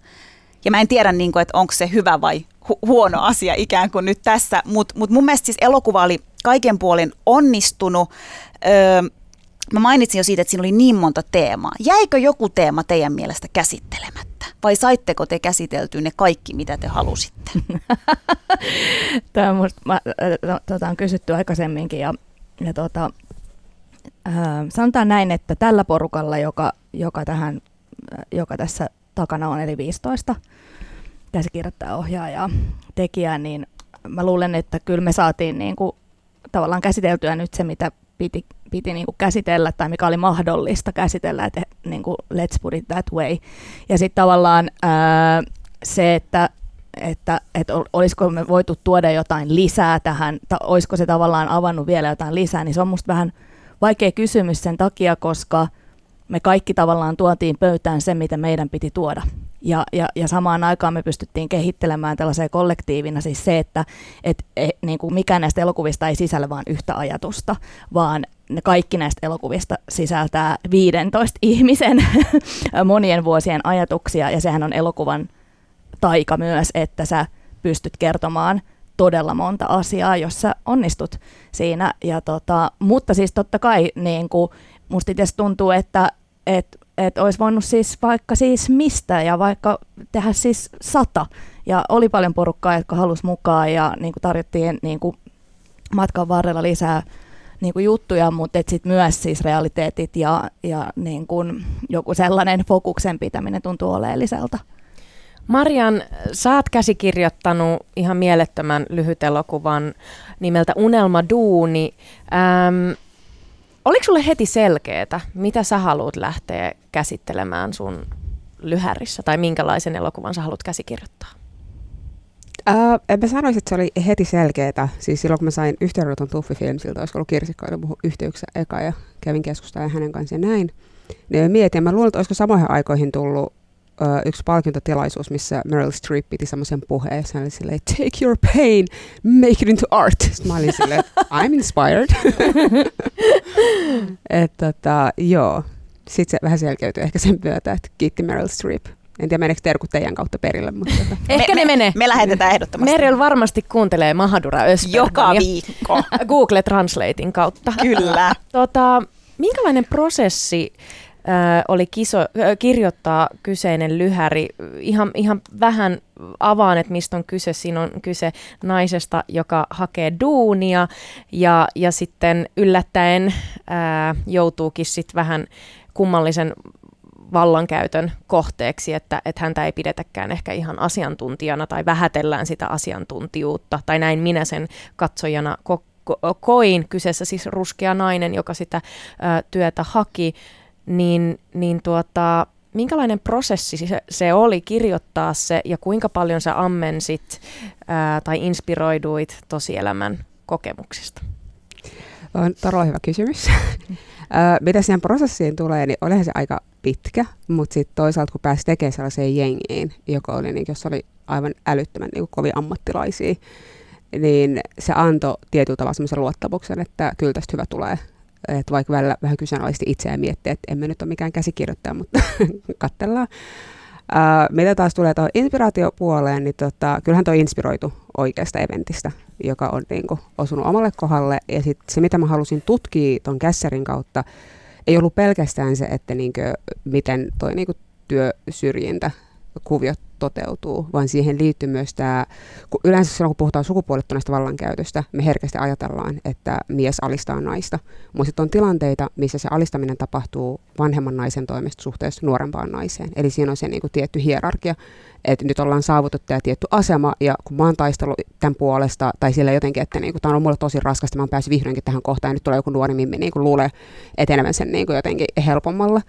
Ja mä en tiedä, niin kuin, että onko se hyvä vai hu- huono asia ikään kuin nyt tässä, mutta mut mun mielestä siis elokuva oli kaiken puolin onnistunut. Öö, mä mainitsin jo siitä, että siinä oli niin monta teemaa. Jäikö joku teema teidän mielestä käsittelemättä? Vai saitteko te käsiteltyä ne kaikki, mitä te halusitte? *laughs* Tämä on, musta, mä, tota on kysytty aikaisemminkin ja, ja tota, äh, sanotaan näin, että tällä porukalla, joka, joka, tähän, joka tässä takana on, eli 15 käsikirjoittaja, ohjaaja, tekijä, niin mä luulen, että kyllä me saatiin niin kuin, tavallaan käsiteltyä nyt se, mitä piti, piti niin kuin käsitellä tai mikä oli mahdollista käsitellä, että niin kuin, let's put it that way. Ja sitten tavallaan ää, se, että että, että olisiko me voitu tuoda jotain lisää tähän, tai olisiko se tavallaan avannut vielä jotain lisää, niin se on musta vähän vaikea kysymys sen takia, koska me kaikki tavallaan tuotiin pöytään se, mitä meidän piti tuoda. Ja, ja, ja samaan aikaan me pystyttiin kehittelemään tällaiseen kollektiivina siis se, että et, et, niin kuin mikään näistä elokuvista ei sisällä vain yhtä ajatusta, vaan ne kaikki näistä elokuvista sisältää 15 *laughs* ihmisen *laughs* monien vuosien ajatuksia, ja sehän on elokuvan taika myös, että sä pystyt kertomaan todella monta asiaa, jos sä onnistut siinä. Ja tota, mutta siis totta kai niin kuin, musta itse tuntuu, että et, et olisi voinut siis vaikka siis mistä ja vaikka tehdä siis sata. Ja oli paljon porukkaa, jotka halusi mukaan ja niin kuin tarjottiin niin kuin matkan varrella lisää niin kuin juttuja, mutta sitten myös siis realiteetit ja, ja niin kuin joku sellainen fokuksen pitäminen tuntuu oleelliselta. Marian, oot käsikirjoittanut ihan mielettömän lyhyt elokuvan nimeltä Unelma Duuni. Ähm, oliko sulle heti selkeää, mitä sä haluat lähteä käsittelemään sun lyhärissä, tai minkälaisen elokuvan sä haluat käsikirjoittaa? Uh, en mä sanoisi, että se oli heti selkeää. Siis silloin, kun mä sain yhteydenoton Tuffi Filmsiltä, olisiko ollut kirsikkoilla puhu yhteyksissä eka ja kävin keskustelemaan hänen kanssaan näin. Niin mä mietin, mä luulen, että olisiko samoihin aikoihin tullut uh, yksi palkintotilaisuus, missä Meryl Streep piti semmoisen puheen, ja oli silleen, take your pain, make it into art. Sitten mä olin silleen, *laughs* I'm inspired. *laughs* että tota, joo. Sitten se vähän selkeytyi ehkä sen myötä, että kiitti Meryl Streep. En tiedä, meneekö terkut teidän kautta perille. Mutta tota. *laughs* Ehkä me, ne menee. Me, me lähetetään ehdottomasti. Meryl varmasti kuuntelee Mahadura Ösbergan Joka viikko. Google Translatein kautta. Kyllä. tota, minkälainen prosessi oli kiso, kirjoittaa kyseinen lyhäri. Ihan, ihan vähän avaan, että mistä on kyse. Siinä on kyse naisesta, joka hakee duunia ja, ja sitten yllättäen ää, joutuukin sitten vähän kummallisen vallankäytön kohteeksi, että, että häntä ei pidetäkään ehkä ihan asiantuntijana tai vähätellään sitä asiantuntijuutta, tai näin minä sen katsojana ko- ko- koin. Kyseessä siis ruskea nainen, joka sitä ä, työtä haki niin, niin tuota, minkälainen prosessi se, se oli kirjoittaa se ja kuinka paljon sä ammensit ää, tai inspiroiduit tosielämän kokemuksista? On todella hyvä kysymys. *laughs* Mitä siihen prosessiin tulee, niin olihan se aika pitkä, mutta sitten toisaalta kun pääsi tekemään sellaiseen jengiin, joka oli, niin, jossa oli aivan älyttömän niin kovin ammattilaisia, niin se antoi tietyllä tavalla sellaisen luottamuksen, että kyllä tästä hyvä tulee että vaikka välillä vähän kyseenalaisti itseään miettiä, että emme nyt ole mikään käsikirjoittaja, mutta *laughs* katsellaan. Uh, mitä taas tulee tuohon inspiraatiopuoleen, niin tota, kyllähän tuo inspiroitu oikeasta eventistä, joka on niin kuin, osunut omalle kohdalle. Ja sit se, mitä mä halusin tutkia tuon kässärin kautta, ei ollut pelkästään se, että niin kuin, miten tuo niin työsyrjintä kuviot toteutuu, vaan siihen liittyy myös tämä, kun yleensä silloin kun puhutaan sukupuolittuneesta vallankäytöstä, me herkästi ajatellaan, että mies alistaa naista, mutta sitten on tilanteita, missä se alistaminen tapahtuu vanhemman naisen toimesta suhteessa nuorempaan naiseen. Eli siinä on se niin kuin tietty hierarkia, että nyt ollaan saavutettu tämä tietty asema, ja kun mä oon taistellut tämän puolesta, tai sillä jotenkin, että niin kuin, tämä on mulle tosi raskasta, mä oon päässyt vihdoinkin tähän kohtaan, ja nyt tulee joku nuori mimmi niin kuin luulee sen niin kuin jotenkin helpommalla.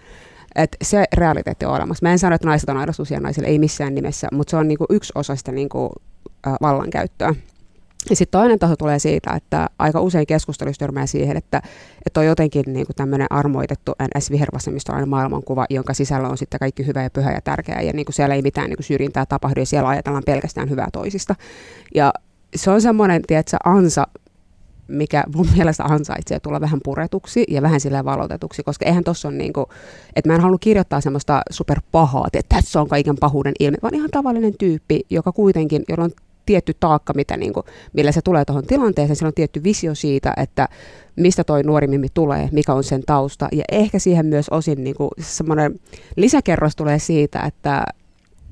Et se realiteetti on olemassa. Mä en sano, että naiset on aina susia naisille, ei missään nimessä, mutta se on niinku yksi osa sitä niinku, äh, vallankäyttöä. Ja sitten toinen taso tulee siitä, että aika usein keskustelussa törmää siihen, että, että on jotenkin niin tämmöinen armoitettu NS-vihervasemmistolainen maailmankuva, jonka sisällä on sitten kaikki hyvä ja pyhä ja tärkeä, ja niin kuin siellä ei mitään niin kuin syrjintää tapahdu, ja siellä ajatellaan pelkästään hyvää toisista. Ja se on semmoinen, tiedätkö, ansa, mikä mun *laughs* mielestä ansaitsee tulla vähän puretuksi ja vähän sille valotetuksi, koska eihän tuossa ole niin kuin, että mä en halunnut kirjoittaa semmoista superpahaa, että tässä on kaiken pahuuden ilme, vaan ihan tavallinen tyyppi, joka kuitenkin, jolla on tietty taakka, mitä niin kuin, millä se tulee tuohon tilanteeseen, sillä on tietty visio siitä, että mistä toi nuori mimmi tulee, mikä on sen tausta, ja ehkä siihen myös osin niin kuin, semmoinen lisäkerros tulee siitä, että,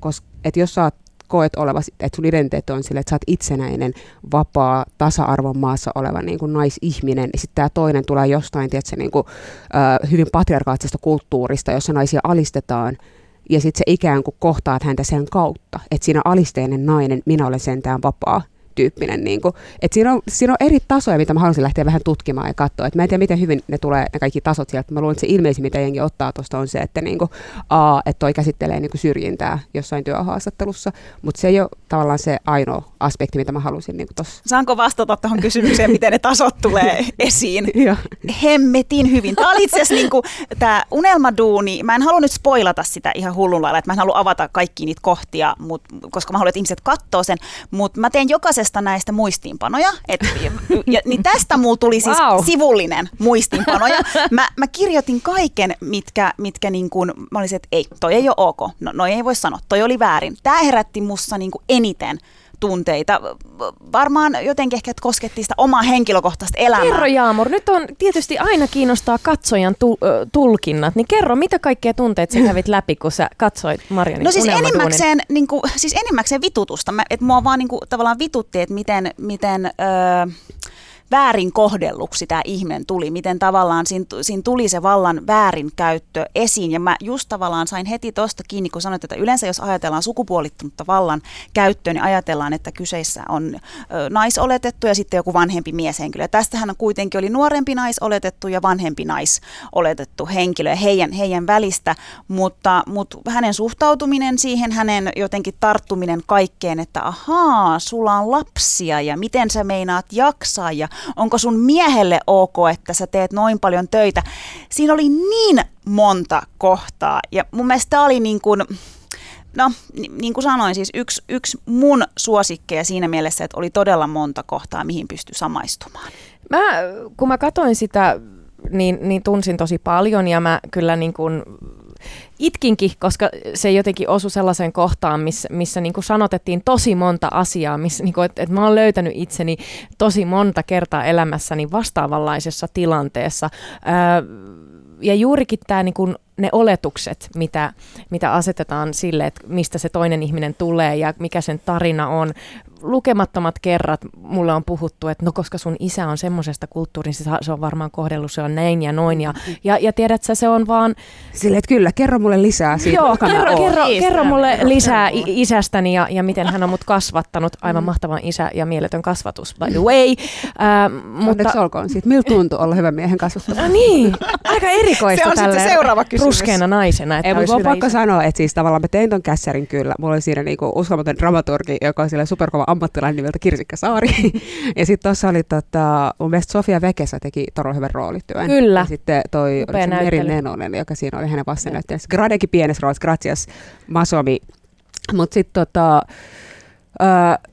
koska, että jos sä oot koet olevasi, että sun identiteetti on sille, että sä oot itsenäinen, vapaa, tasa-arvon maassa oleva niin kuin naisihminen, niin sitten tämä toinen tulee jostain, tiedätkö, niin kuin, hyvin patriarkaattisesta kulttuurista, jossa naisia alistetaan, ja sitten se ikään kuin kohtaat häntä sen kautta, että siinä alisteinen nainen, minä olen sentään vapaa, tyyppinen. Niin kuin, että siinä, on, siinä on eri tasoja, mitä mä haluaisin lähteä vähän tutkimaan ja katsoa. Et mä en tiedä, miten hyvin ne tulee, ne kaikki tasot sieltä. Mä luulen, että se ilmeisin, mitä jengi ottaa tuosta, on se, että, niin kuin, a, että toi käsittelee niin kuin syrjintää jossain työhaastattelussa, mutta se ei ole tavallaan se ainoa aspekti, mitä mä halusin niin tuossa. Saanko vastata tuohon kysymykseen, miten ne tasot tulee *laughs* esiin? Joo. Hemmetin hyvin. Tämä oli itse asiassa niin tämä unelmaduuni. Mä en halua nyt spoilata sitä ihan hullun lailla, että mä en halua avata kaikki niitä kohtia, mut, koska mä haluan, että ihmiset katsoo sen. Mutta mä teen jokaisesta näistä muistiinpanoja. Et, ja, niin tästä mulla tuli siis Wow. sivullinen muistiinpanoja. Mä, mä kirjoitin kaiken, mitkä, mitkä niin kuin, mä olisin, että ei, toi ei ole ok. No, no ei voi sanoa, toi oli väärin. Tämä herätti mussa niin kuin eniten tunteita. Varmaan jotenkin ehkä että kosketti sitä omaa henkilökohtaista elämää. Kerro Jaamur, nyt on tietysti aina kiinnostaa katsojan tu- tulkinnat, niin kerro, mitä kaikkea tunteet sä kävit läpi, kun sä katsoit Marianin No siis enimmäkseen, niin kuin, siis enimmäkseen vitutusta. Mä, et mua vaan niin kuin, tavallaan vitutti, että miten, miten öö, väärin kohdelluksi tämä ihminen tuli, miten tavallaan siinä, siinä tuli se vallan väärinkäyttö esiin. Ja mä just tavallaan sain heti tuosta kiinni, kun sanoit, että yleensä jos ajatellaan sukupuolittunutta vallan käyttöä, niin ajatellaan, että kyseessä on naisoletettu ja sitten joku vanhempi mieshenkilö. Ja tästähän on kuitenkin oli nuorempi naisoletettu ja vanhempi naisoletettu henkilö ja heidän, heidän välistä, mutta, mutta hänen suhtautuminen siihen, hänen jotenkin tarttuminen kaikkeen, että ahaa, sulla on lapsia ja miten sä meinaat jaksaa ja onko sun miehelle ok, että sä teet noin paljon töitä. Siinä oli niin monta kohtaa ja mun mielestä tämä oli niin kuin, No, ni- niin kuin sanoin, siis yksi, yksi mun suosikkeja siinä mielessä, että oli todella monta kohtaa, mihin pystyi samaistumaan. Mä, kun mä katoin sitä, niin, niin tunsin tosi paljon ja mä kyllä niin kuin itkinkin, koska se jotenkin osui sellaiseen kohtaan, missä, missä niin kuin sanotettiin tosi monta asiaa, missä niin että, että mä oon löytänyt itseni tosi monta kertaa elämässäni vastaavanlaisessa tilanteessa. Ää, ja juurikin tämä niin kuin ne oletukset, mitä, mitä asetetaan sille, että mistä se toinen ihminen tulee ja mikä sen tarina on. Lukemattomat kerrat mulle on puhuttu, että no koska sun isä on semmoisesta kulttuurista, se on varmaan kohdellut se on näin ja noin. Ja, ja, ja tiedät sä, se on vaan... Silleen, että kyllä, kerro mulle lisää siitä, Joo, kerro, kerro, Niin, kerro mulle kerro lisää i- isästäni ja, ja miten hän on mut kasvattanut. Aivan mahtava isä ja mieletön kasvatus, by the way. *laughs* Äh, mutta, Onneksi olkoon siitä. Miltä tuntuu olla hyvän miehen kasvattama? No niin, aika erikoista *laughs* Se on sitten seuraava kysymys. ruskeana naisena. Että Ei, mutta hyvä pakko isä. sanoa, että siis tavallaan mä tein ton kässärin kyllä. Mulla oli siinä niinku uskomaton dramaturgi, joka on sillä superkova ammattilainen nimeltä Kirsikka Saari. *laughs* ja sitten tuossa oli tota, mun mielestä Sofia Vekesa teki todella hyvän roolityön. Kyllä. Ja sitten toi se Meri. Nenonen, joka siinä oli hänen vastanäyttelijänsä. Gradekin pienessä roolissa, gracias Masomi. Mutta sitten tota,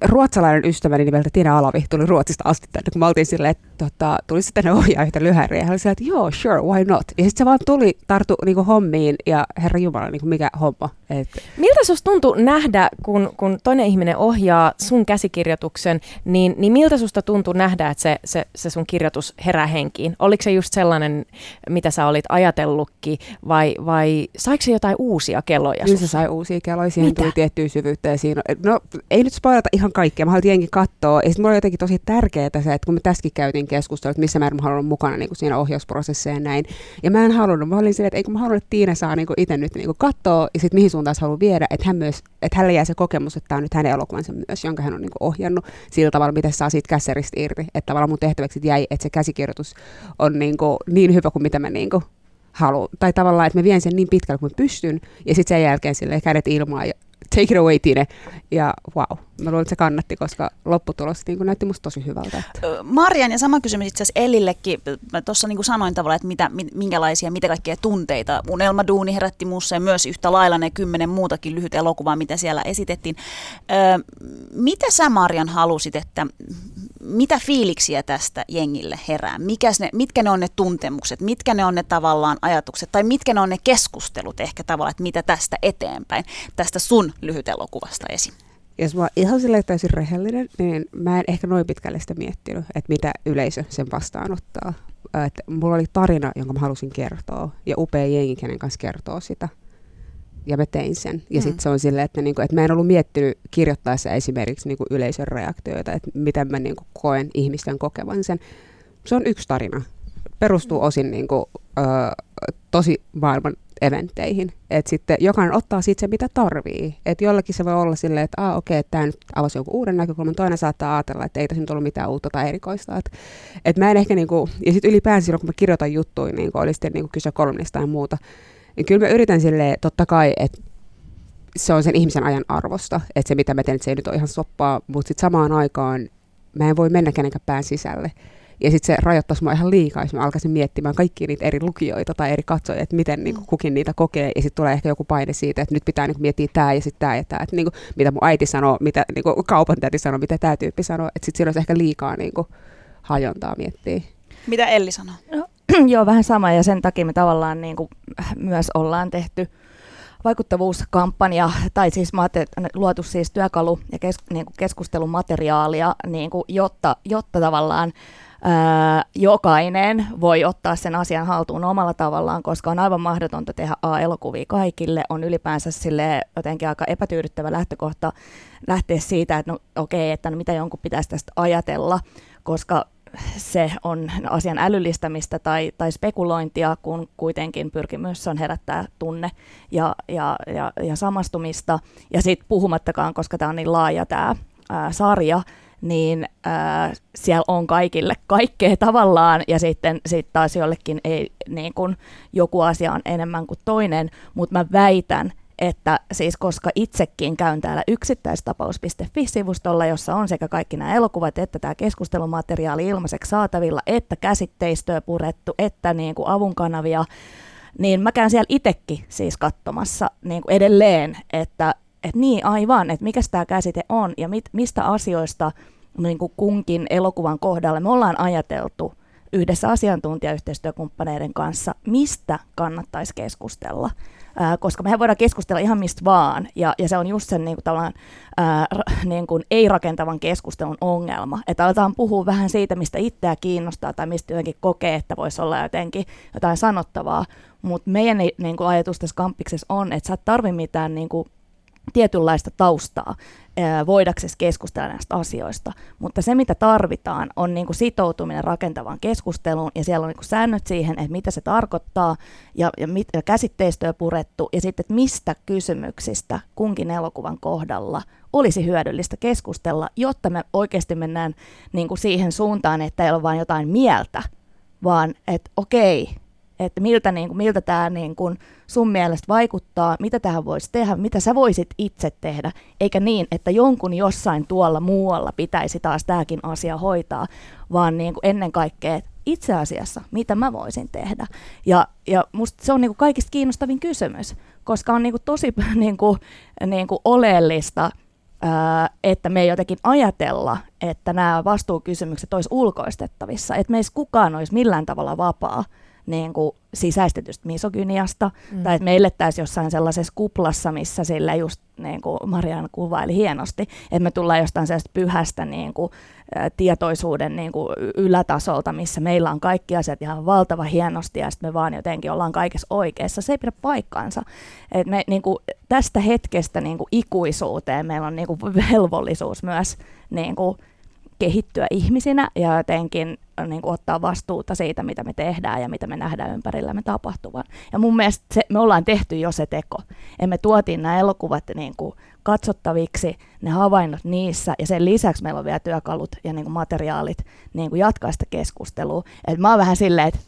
ruotsalainen ystäväni nimeltä Tina Alavi tuli Ruotsista asti tänne, kun mä oltiin silleen, että tota, tuli sitten tänne ohjaa yhtä lyhäriä. Ja hän oli silleen, että joo, sure, why not? Ja sitten se vaan tuli, tartu niinku hommiin ja herra Jumala, niinku mikä homma. Et, Miltä susta tuntui nähdä, kun, kun toinen ihminen ohjaa sun käsikirjoituksen, niin, niin miltä susta tuntui nähdä, että se, se, se sun kirjoitus herää henkiin? Oliko se just sellainen, mitä sä olit ajatellutkin, vai, vai saiko se jotain uusia kelloja Kyllä se sai uusia kelloja, siihen Mitä? tuli tiettyä syvyyttä ja siinä, no ei nyt spoilata ihan kaikkea, mä haluan tietenkin katsoa, ja sitten mulla oli jotenkin tosi tärkeää se, että kun me tässäkin käytiin keskustelua, että missä määrin mä haluan olla mukana niin kuin siinä ohjausprosessissa ja näin, ja mä en halunnut, mä olin silleen, että mä haluan, että Tiina saa niin itse nyt niin katsoa, ja sitten mihin suuntaan se haluaa viedä, että hän myös, että hänelle jää se kokemus, että tämä on nyt hänen elokuvansa myös, jonka hän on niin ohjannut sillä tavalla, miten saa siitä kässeristä irti, että tavallaan mun tehtäväksi jäi, että se käsikirjoitus on niin, kuin, niin hyvä kuin mitä mä niin kuin haluan, tai tavallaan, että mä vien sen niin pitkälle kuin mä pystyn, ja sitten sen jälkeen sille kädet ilmaan ja take it away, Tine. Ja wow, mä luulen, että se kannatti, koska lopputulos niin näytti musta tosi hyvältä. Että. Ö, Marian ja sama kysymys itse asiassa Ellillekin. Mä tuossa niin sanoin tavallaan, että mitä, mi- minkälaisia, mitä kaikkea tunteita Unelmaduuni herätti muussa ja myös yhtä lailla ne kymmenen muutakin lyhyt elokuvaa, mitä siellä esitettiin. Ö, mitä sä Marian halusit, että mitä fiiliksiä tästä jengille herää? Mikäs ne, mitkä ne on ne tuntemukset, mitkä ne on ne tavallaan ajatukset tai mitkä ne on ne keskustelut ehkä tavallaan, että mitä tästä eteenpäin, tästä sun lyhyt elokuvasta esim. Jos mä oon ihan silleen täysin rehellinen, niin mä en ehkä noin pitkälle sitä miettinyt, että mitä yleisö sen vastaanottaa. Että mulla oli tarina, jonka mä halusin kertoa, ja upea jengi, kenen kanssa kertoo sitä. Ja mä tein sen. Ja Mm. sitten se on silleen, että, niinku, että mä en ollut miettinyt kirjoittaessa esimerkiksi niinku yleisön reaktioita, että miten mä niinku koen ihmisten kokevan sen. Se on yksi tarina. Perustuu osin niinku, ö, tosi maailman eventteihin. Että sitten jokainen ottaa siitä se, mitä tarvii. Että jollakin se voi olla silleen, että ah, okei, okay, tämä nyt avasi joku uuden näkökulman. Toinen saattaa ajatella, että ei tässä nyt ollut mitään uutta tai erikoista. Että et mä en ehkä niinku, ja sitten ylipäänsä silloin, kun mä kirjoitan juttuja, niin oli sitten niinku kyse kolumnista tai muuta, niin kyllä mä yritän silleen, totta kai, että se on sen ihmisen ajan arvosta, että se mitä mä teen, se ei nyt ole ihan soppaa, mutta sitten samaan aikaan mä en voi mennä kenenkään pään sisälle. Ja sitten se rajoittaisi mua ihan liikaa, jos mä alkaisin miettimään kaikkia niitä eri lukijoita tai eri katsojia, että miten niin kuin, mm. kukin niitä kokee. Ja sitten tulee ehkä joku paine siitä, että nyt pitää niin kuin, miettiä tämä ja sitten tämä ja tämä. Että niin kuin, mitä mun äiti sanoo, mitä niin kuin, kaupan täti sanoo, mitä tämä tyyppi sanoo. Että sitten siinä olisi ehkä liikaa niin kuin, hajontaa miettiä. Mitä Elli sanoo? No, *clears throat* joo, vähän sama ja sen takia me tavallaan niin kuin, myös ollaan tehty vaikuttavuuskampanja, tai siis luotu siis työkalu ja kes, niin kuin keskustelumateriaalia, niin kuin, jotta, jotta tavallaan jokainen voi ottaa sen asian haltuun omalla tavallaan, koska on aivan mahdotonta tehdä A-elokuvia kaikille. On ylipäänsä sille jotenkin aika epätyydyttävä lähtökohta lähteä siitä, että no okei, okay, että no mitä jonkun pitäisi tästä ajatella, koska se on asian älyllistämistä tai, tai spekulointia, kun kuitenkin pyrkimys on herättää tunne ja, ja, ja, ja samastumista. Ja sitten puhumattakaan, koska tämä on niin laaja tämä sarja, niin ää, siellä on kaikille kaikkea tavallaan, ja sitten sit taas jollekin ei, niin kun, joku asia on enemmän kuin toinen, mutta mä väitän, että siis koska itsekin käyn täällä yksittäistapaus.fi-sivustolla, jossa on sekä kaikki nämä elokuvat että tämä keskustelumateriaali ilmaiseksi saatavilla, että käsitteistöä purettu, että niin kuin avunkanavia, niin mä käyn siellä itsekin siis katsomassa niin kuin edelleen, että, että niin aivan, että mikä tämä käsite on ja mit, mistä asioista niin kuin kunkin elokuvan kohdalla me ollaan ajateltu yhdessä asiantuntijayhteistyökumppaneiden kanssa, mistä kannattaisi keskustella. Ää, koska mehän voidaan keskustella ihan mistä vaan, ja, ja se on just sen niin kuin, ää, niin kuin, ei-rakentavan keskustelun ongelma, että aletaan puhua vähän siitä, mistä itseä kiinnostaa tai mistä jotenkin kokee, että voisi olla jotenkin jotain sanottavaa, mutta meidän niin kuin, ajatus tässä kampiksessa on, että sä et tarvi mitään niin kuin, tietynlaista taustaa voidaksesi keskustella näistä asioista. Mutta se, mitä tarvitaan, on niin kuin sitoutuminen rakentavaan keskusteluun, ja siellä on niin kuin säännöt siihen, että mitä se tarkoittaa, ja, ja, mit, ja käsitteistöä purettu, ja sitten, että mistä kysymyksistä kunkin elokuvan kohdalla olisi hyödyllistä keskustella, jotta me oikeasti mennään niin kuin siihen suuntaan, että ei ole vain jotain mieltä, vaan että okei, että miltä, niin kuin, miltä tämä niin kuin sun mielestä vaikuttaa, mitä tähän voisi tehdä, mitä sä voisit itse tehdä, eikä niin, että jonkun jossain tuolla muualla pitäisi taas tämäkin asia hoitaa, vaan niin kuin ennen kaikkea, itse asiassa, mitä mä voisin tehdä. Ja, ja musta se on niin kuin kaikista kiinnostavin kysymys, koska on niin kuin tosi *laughs* niin kuin, niin kuin oleellista, että me ei jotenkin ajatella, että nämä vastuukysymykset olisi ulkoistettavissa, että meissä kukaan olisi millään tavalla vapaa niin kuin sisäistetystä misogyniasta, mm. tai että me elettäisiin jossain sellaisessa kuplassa, missä sille just niin kuin Marianne kuvaili hienosti, että me tullaan jostain sellaista pyhästä niin kuin, tietoisuuden niin kuin ylätasolta, missä meillä on kaikki asiat ihan valtava hienosti, ja sitten me vaan jotenkin ollaan kaikessa oikeassa. Se ei pidä paikkaansa. Et me, niin kuin, tästä hetkestä niin kuin ikuisuuteen meillä on niin kuin velvollisuus myös niin kuin, kehittyä ihmisinä ja jotenkin niin kuin ottaa vastuuta siitä, mitä me tehdään ja mitä me nähdään ympärillämme tapahtuvan. Ja mun mielestä se, me ollaan tehty jo se teko. Ja me tuotiin nämä elokuvat niin kuin katsottaviksi, ne havainnot niissä, ja sen lisäksi meillä on vielä työkalut ja niin kuin materiaalit niin kuin jatkaa sitä keskustelua. Et mä oon vähän silleen, että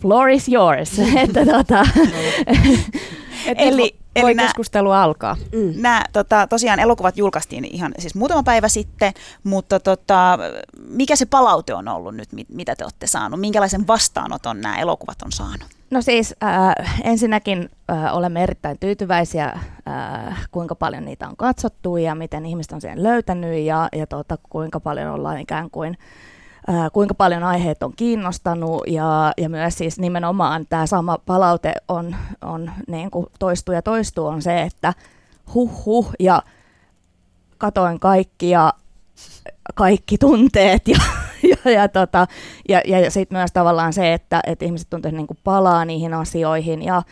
floor is yours. *laughs* että tota, *laughs* eli Eli voi nää, keskustelu alkaa. Mm. Nämä tota, tosiaan elokuvat julkaistiin ihan siis muutama päivä sitten, mutta tota, mikä se palaute on ollut nyt, mit, mitä te olette saanut? Minkälaisen vastaanoton nämä elokuvat on saanut? No siis äh, ensinnäkin äh, olemme erittäin tyytyväisiä, äh, kuinka paljon niitä on katsottu ja miten ihmiset on sen löytänyt ja, ja tota, kuinka paljon ollaan ikään kuin kuinka paljon aiheet on kiinnostanut ja, ja myös siis nimenomaan tämä sama palaute on, on niin kuin toistuu ja toistuu on se, että huh huh ja katoin kaikki ja kaikki tunteet ja, *laughs* ja, tota, ja, ja sitten myös tavallaan se, että, että ihmiset tuntuu niin kuin palaa niihin asioihin ja,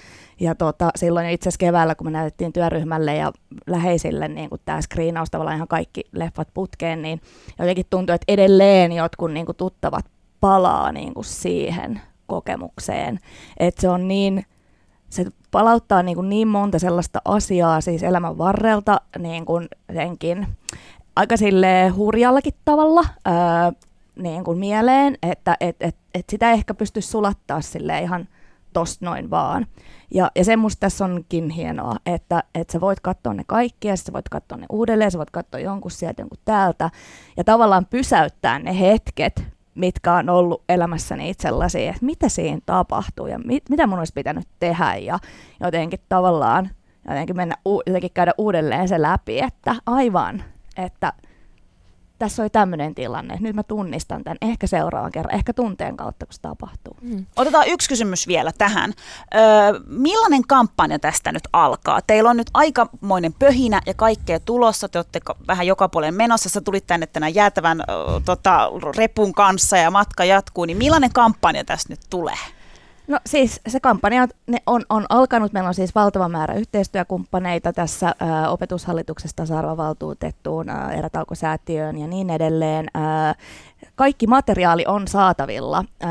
ja tota, silloin itse asiassa keväällä, kun me näytettiin työryhmälle ja läheisille niin kuin tämä screenaus tavallaan ihan kaikki leffat putkeen, niin jotenkin tuntui, että edelleen jotkut niin kuin tuttavat palaa niin kuin siihen kokemukseen. Että se on niin se palauttaa niin, kuin niin monta sellaista asiaa siis elämän varrelta niin kuin senkin aika sille hurjallakin tavalla ää, niin kuin mieleen, että et, et, et sitä ehkä pysty sulattaa sille ihan tosta noin vaan. Ja, ja se musta tässä onkin hienoa, että, että sä voit katsoa ne kaikki ja sä voit katsoa ne uudelleen, sä voit katsoa jonkun sieltä, jonkun täältä ja tavallaan pysäyttää ne hetket, mitkä on ollut elämässäni sellaisia, että mitä siinä tapahtuu ja mit, mitä mun olisi pitänyt tehdä ja jotenkin tavallaan jotenkin, mennä, jotenkin käydä uudelleen se läpi, että aivan, että – tässä oli tämmöinen tilanne, nyt mä tunnistan tämän ehkä seuraavan kerran, ehkä tunteen kautta, kun se tapahtuu. Mm. Otetaan yksi kysymys vielä tähän. Öö, millainen kampanja tästä nyt alkaa? Teillä on nyt aikamoinen pöhinä ja kaikkea tulossa, te olette vähän joka puolen menossa, sä tulit tänne tänään jäätävän ö, tota, repun kanssa ja matka jatkuu, niin millainen kampanja tästä nyt tulee? No siis se kampanja ne on, on alkanut. Meillä on siis valtava määrä yhteistyökumppaneita tässä ä, opetushallituksesta tasa-arvovaltuutettuun, ä, erätaukosäätiöön ja niin edelleen. Ä, kaikki materiaali on saatavilla ä,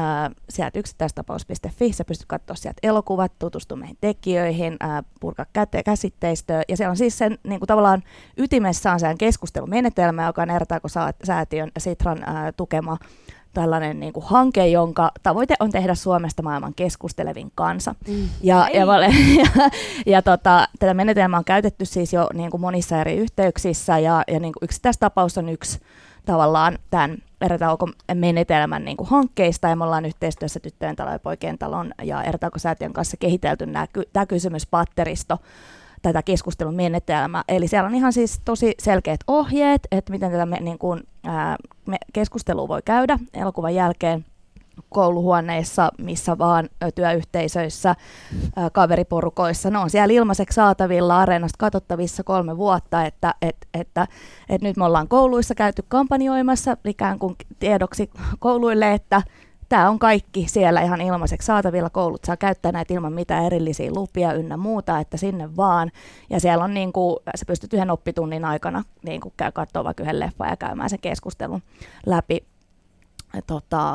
sieltä yksittäistapaus.fi. Sä pystyt katsoa sieltä elokuvat, tutustua meihin tekijöihin, ä, purkaa käte- käsitteistöä. Ja siellä on siis sen niin kuin tavallaan ytimessä on sen keskustelumenetelmä, joka on erätaukosäätiön Sitran ä, tukema tällainen niin kuin hanke, jonka tavoite on tehdä Suomesta maailman keskustelevin kansa. Mm. Ja, ja, *laughs* ja, ja tota, tätä menetelmää on käytetty siis jo niin kuin monissa eri yhteyksissä, ja, ja niin kuin yksittäistapaus on yksi tavallaan tämän menetelmän niin kuin hankkeista, ja me ollaan yhteistyössä Tyttöjen talon ja Poikien talon ja erätaukosäätiön kanssa kehitelty nämä, tämä kysymyspatteristo, tätä keskustelun menetelmää. Eli siellä on ihan siis tosi selkeät ohjeet, että miten tätä me, niin kuin, ää, me keskustelua voi käydä elokuvan jälkeen kouluhuoneissa, missä vaan työyhteisöissä, ää, kaveriporukoissa. Ne on siellä ilmaiseksi saatavilla areenasta katsottavissa kolme vuotta, että et, että, että nyt me ollaan kouluissa käyty kampanjoimassa ikään kuin tiedoksi kouluille, että tämä on kaikki siellä ihan ilmaiseksi saatavilla. Koulut saa käyttää näitä ilman mitään erillisiä lupia ynnä muuta, että sinne vaan. Ja siellä on niin kuin, sä pystyt yhden oppitunnin aikana niin kuin käy katsoa vaikka yhden leffan ja käymään sen keskustelun läpi. Tota,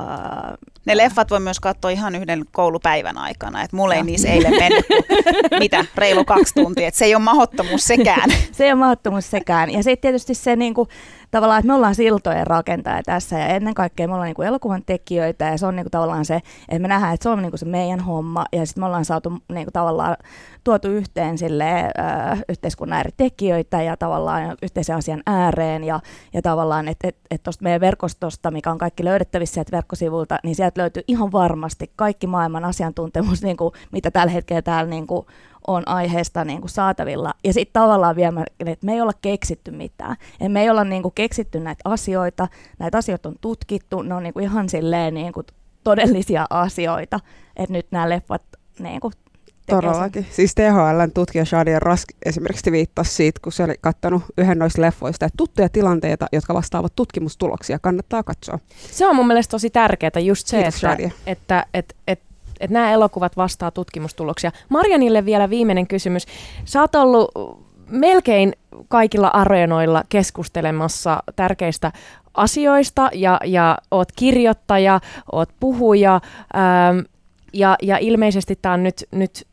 ne leffat voi myös katsoa ihan yhden koulupäivän aikana, että mulle ei niissä eilen mennyt *laughs* mitä, reilu kaksi tuntia, että se ei ole mahdottomuus sekään. se ei ole mahdottomuus sekään. Ja sitten tietysti se niin kuin, tavallaan, että me ollaan siltojen rakentaja tässä ja ennen kaikkea me ollaan niin elokuvan tekijöitä ja se on niin kuin tavallaan se, että me nähdään, että se on niin kuin se meidän homma ja sitten me ollaan saatu niin kuin tavallaan tuotu yhteen sille äh, yhteiskunnan eri tekijöitä ja tavallaan yhteisen asian ääreen ja, ja tavallaan, että et, et tuosta meidän verkostosta, mikä on kaikki löydettävissä sieltä verkkosivulta, niin sieltä löytyy ihan varmasti kaikki maailman asiantuntemus, niin kuin, mitä tällä hetkellä täällä niin kuin, on aiheesta niin kuin saatavilla. Ja sitten tavallaan vielä, että me ei olla keksitty mitään. Et me ei olla niin kuin keksitty näitä asioita. Näitä asioita on tutkittu. Ne on niin kuin ihan silleen niin kuin todellisia asioita. Että nyt nämä leffat niin kuin Todellakin. Siis THLn tutkija Shadia Rask esimerkiksi viittasi siitä, kun se oli katsonut yhden noista leffoista, että tuttuja tilanteita, jotka vastaavat tutkimustuloksia, kannattaa katsoa. Se on mun mielestä tosi tärkeää just se, Kiitos, että, että, että, että, että että nämä elokuvat vastaa tutkimustuloksia. Marjanille vielä viimeinen kysymys. Sä oot ollut melkein kaikilla areenoilla keskustelemassa tärkeistä asioista ja, ja oot kirjoittaja, oot puhuja ähm, ja, ja ilmeisesti tämä on nyt, nyt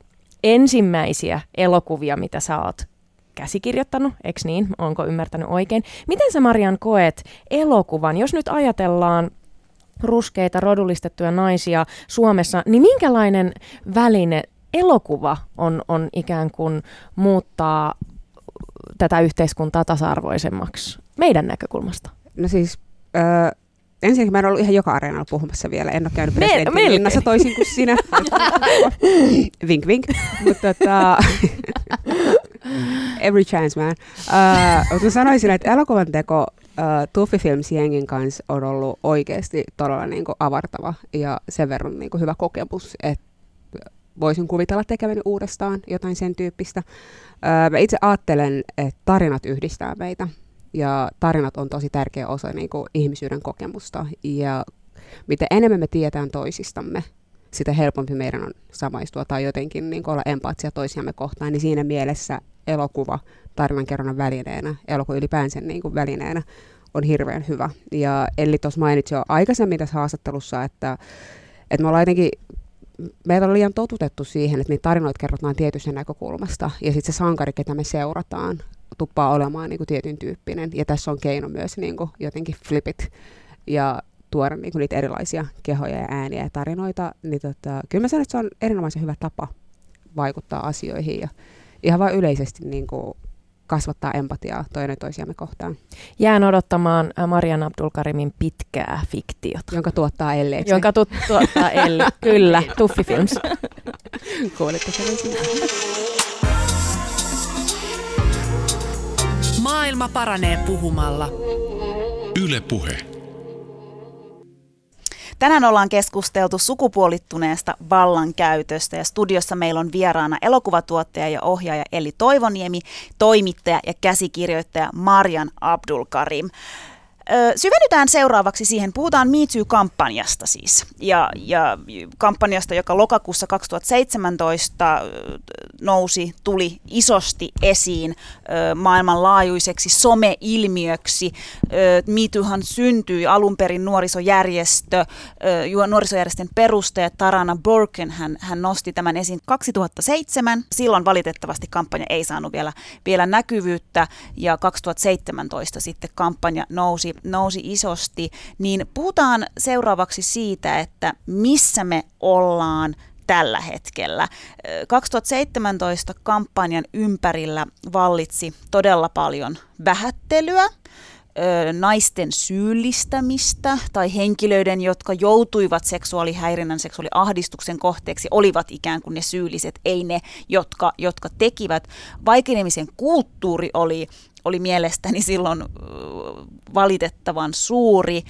ensimmäisiä elokuvia, mitä sä oot käsikirjoittanut, eikö niin? Onko ymmärtänyt oikein? Miten sä Marian koet elokuvan, jos nyt ajatellaan ruskeita rodullistettuja naisia Suomessa, niin minkälainen väline elokuva on, on ikään kuin muuttaa tätä yhteiskuntaa tasa-arvoisemmaksi meidän näkökulmasta? No siis äh, ensinnäkin mä en ollut ihan joka areenalla puhumassa vielä. En ole käynyt presidentin linnassa toisin kuin sinä. *laughs* vink vink. Mutta tota, *laughs* every chance man. Uh, mutta mä sanoisin, että elokuvan teko uh, kanssa on ollut oikeasti todella niin kuin, avartava ja sen verran niin kuin, hyvä kokemus, että voisin kuvitella tekeväni uudestaan jotain sen tyyppistä. Mä itse ajattelen, että tarinat yhdistää meitä ja tarinat on tosi tärkeä osa niin kuin, ihmisyyden kokemusta ja mitä enemmän me tiedetään toisistamme, sitä helpompi meidän on samaistua tai jotenkin niin olla empaattisia toisiamme kohtaan, niin siinä mielessä elokuva tarinankerronnan välineenä, elokuva ylipäänsä niin kuin välineenä on hirveän hyvä. Ja Elli tuossa mainitsi jo aikaisemmin tässä haastattelussa, että, että me ollaan jotenkin meitä on liian totutettu siihen, että niitä tarinoita kerrotaan tietystä näkökulmasta, ja sitten se sankari, ketä me seurataan, tuppaa olemaan niin kuin tietyn tyyppinen. Ja tässä on keino myös niin kuin jotenkin flipit ja tuoda niin kuin niitä erilaisia kehoja ja ääniä ja tarinoita. Niin tota, kyllä mä sanon, että se on erinomaisen hyvä tapa vaikuttaa asioihin ja ihan vain yleisesti niin kuin kasvattaa empatiaa toinen toisiamme kohtaan. Jään odottamaan äh, Marian Abdulkarimin pitkää fiktiota. Jonka tuottaa Elle. Jonka tu- tuottaa Elle, *laughs* kyllä, Tuffi Films. *laughs* Kuulitte sen Maailma paranee puhumalla. Yle Puhe. Tänään ollaan keskusteltu sukupuolittuneesta vallankäytöstä ja studiossa meillä on vieraana elokuvatuottaja ja ohjaaja Eli Toivoniemi, toimittaja ja käsikirjoittaja Marian Abdulkarim. Syvennytään seuraavaksi siihen, puhutaan Me Too-kampanjasta siis, ja, ja kampanjasta, joka lokakuussa 2017 nousi, tuli isosti esiin maailmanlaajuiseksi someilmiöksi. Me Toohan syntyi alun perin nuorisojärjestö, nuorisojärjestön perustaja Tarana Burken, hän, hän nosti tämän esiin 2007. Silloin valitettavasti kampanja ei saanut vielä, vielä näkyvyyttä, ja 2017 sitten kampanja nousi nousi isosti, niin puhutaan seuraavaksi siitä, että missä me ollaan tällä hetkellä. 2017 kampanjan ympärillä vallitsi todella paljon vähättelyä, naisten syyllistämistä tai henkilöiden, jotka joutuivat seksuaalihäirinnän, seksuaaliahdistuksen kohteeksi, olivat ikään kuin ne syylliset, ei ne, jotka, jotka tekivät. Vaikenemisen kulttuuri oli oli mielestäni silloin valitettavan suuri.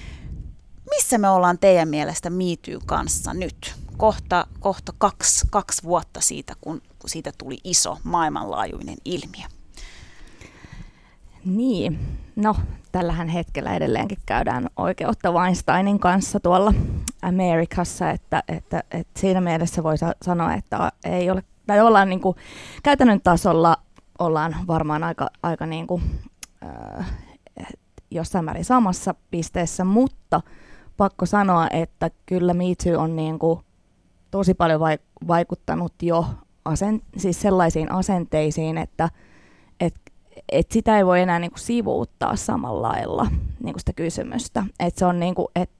Missä me ollaan teidän mielestä miityy kanssa nyt? Kohta, kohta kaksi, kaksi vuotta siitä, kun, kun siitä tuli iso maailmanlaajuinen ilmiö. Niin, no tällähän hetkellä edelleenkin käydään oikeutta Weinsteinin kanssa tuolla Amerikassa, että, että, että siinä mielessä voi sanoa, että ei ole, tai ollaan niin kuin, käytännön tasolla ollaan varmaan aika, aika niin kuin, äh, jossain määrin samassa pisteessä, mutta pakko sanoa, että kyllä Me Too on niin kuin tosi paljon vaikuttanut jo asen, siis sellaisiin asenteisiin, että et, et sitä ei voi enää niin kuin sivuuttaa samalla lailla niin kuin sitä kysymystä. Et se on niin kuin, et,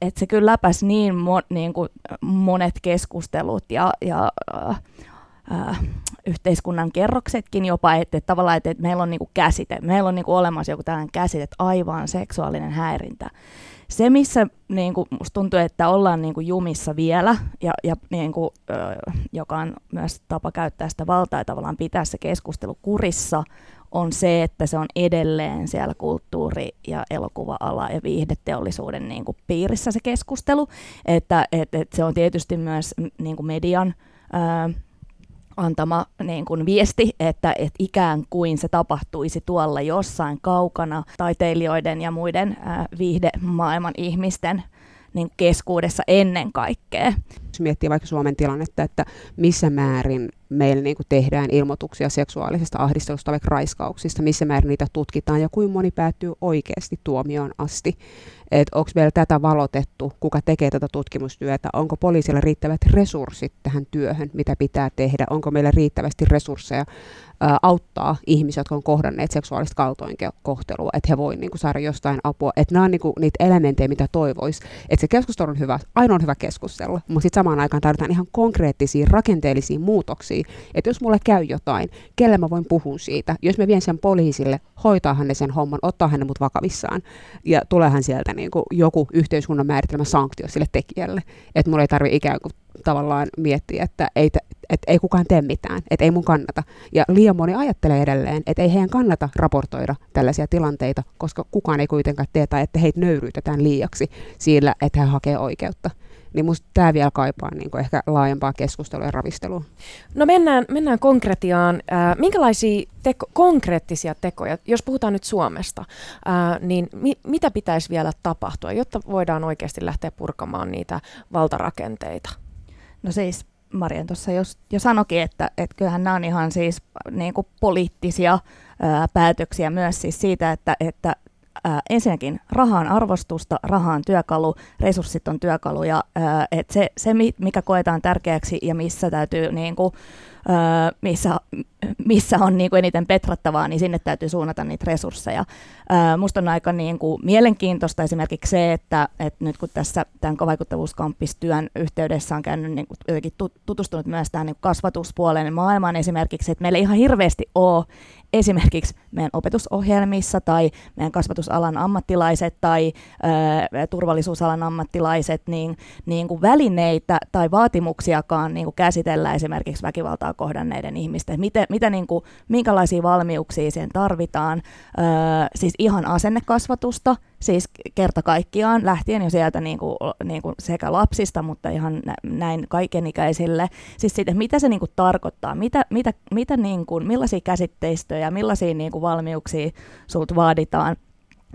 et se kyllä läpäisi niin, mo, niin kuin monet keskustelut ja, ja äh, äh, yhteiskunnan kerroksetkin jopa, että, että tavallaan, että, että meillä on niinku käsite, meillä on niinku olemassa joku tällainen käsite, että aivan seksuaalinen häirintä. Se, missä niinku, musta tuntuu, että ollaan niinku jumissa vielä, ja, ja niinku, ö, joka on myös tapa käyttää sitä valtaa ja tavallaan pitää se keskustelu kurissa, on se, että se on edelleen siellä kulttuuri- ja elokuva-ala ja viihdeteollisuuden niin kuin piirissä se keskustelu. Että et, et se on tietysti myös niin kuin median antama niin kuin viesti, että, että ikään kuin se tapahtuisi tuolla jossain kaukana taiteilijoiden ja muiden äh, viihdemaailman ihmisten niin keskuudessa ennen kaikkea. Jos miettii vaikka Suomen tilannetta, että missä määrin meillä niin kuin tehdään ilmoituksia seksuaalisesta ahdistelusta vaikka raiskauksista, missä määrin niitä tutkitaan ja kuinka moni päättyy oikeasti tuomioon asti. Että onko meillä tätä valotettu, kuka tekee tätä tutkimustyötä, onko poliisilla riittävät resurssit tähän työhön, mitä pitää tehdä, onko meillä riittävästi resursseja ää, auttaa ihmisiä, jotka on kohdanneet seksuaalista kaltoinkohtelua, että he voivat niinku, saada jostain apua. Että nämä on niinku, niitä elementtejä, mitä toivoisi. Että se keskustelu on hyvä, aina on hyvä keskustella, mutta sitten samaan aikaan tarvitaan ihan konkreettisia rakenteellisia muutoksia. Että jos mulle käy jotain, kelle mä voin puhua siitä, jos mä vien sen poliisille, hoitaahan ne sen homman, ottaa ne mut vakavissaan ja tuleehan sieltä niinku, joku yhteiskunnan määritelmä sanktio sille tekijälle. Että mulla ei tarvitse ikään kuin tavallaan miettiä, että ei, että ei kukaan tee mitään, että ei mun kannata. Ja liian moni ajattelee edelleen, että ei heidän kannata raportoida tällaisia tilanteita, koska kukaan ei kuitenkaan tee tai että heitä nöyryytetään liiaksi sillä, että he hakee oikeutta. Niin musta tämä vielä kaipaa niin kuin ehkä laajempaa keskustelua ja ravistelua. No mennään, mennään konkretiaan. Äh, minkälaisia teko, konkreettisia tekoja, jos puhutaan nyt Suomesta, äh, niin mi, mitä pitäisi vielä tapahtua, jotta voidaan oikeasti lähteä purkamaan niitä valtarakenteita? No siis Marian tuossa jo, jo sanokin, että, että kyllähän nämä on ihan siis niin kuin poliittisia ää, päätöksiä myös siis siitä, että, että ää, ensinnäkin rahaan arvostusta, rahaan työkalu, resurssit on työkalu ja ää, et se, se, mikä koetaan tärkeäksi ja missä täytyy niin kuin, Öö, missä, missä on niin kuin eniten petrattavaa, niin sinne täytyy suunnata niitä resursseja. Musta on aika niin kuin mielenkiintoista esimerkiksi se, että, että nyt kun tässä tämän vaikuttavuuskamppistyön yhteydessä on käynyt niin kuin jotenkin tutustunut myös tähän niin kasvatuspuoleen maailmaan esimerkiksi, että meillä ei ihan hirveästi ole esimerkiksi meidän opetusohjelmissa tai meidän kasvatusalan ammattilaiset tai ö, turvallisuusalan ammattilaiset niin, niin kuin välineitä tai vaatimuksiakaan niin kuin käsitellä esimerkiksi väkivaltaa kohdanneiden ihmisten. Miten, mitä, niin kuin, minkälaisia valmiuksia siihen tarvitaan, ö, siis ihan asennekasvatusta, siis kerta kaikkiaan lähtien jo sieltä niin kuin, niin kuin sekä lapsista, mutta ihan näin kaikenikäisille. Siis siitä, mitä se niin kuin tarkoittaa, mitä, mitä, mitä niin kuin, millaisia käsitteistöjä, millaisia niin kuin valmiuksia sulta vaaditaan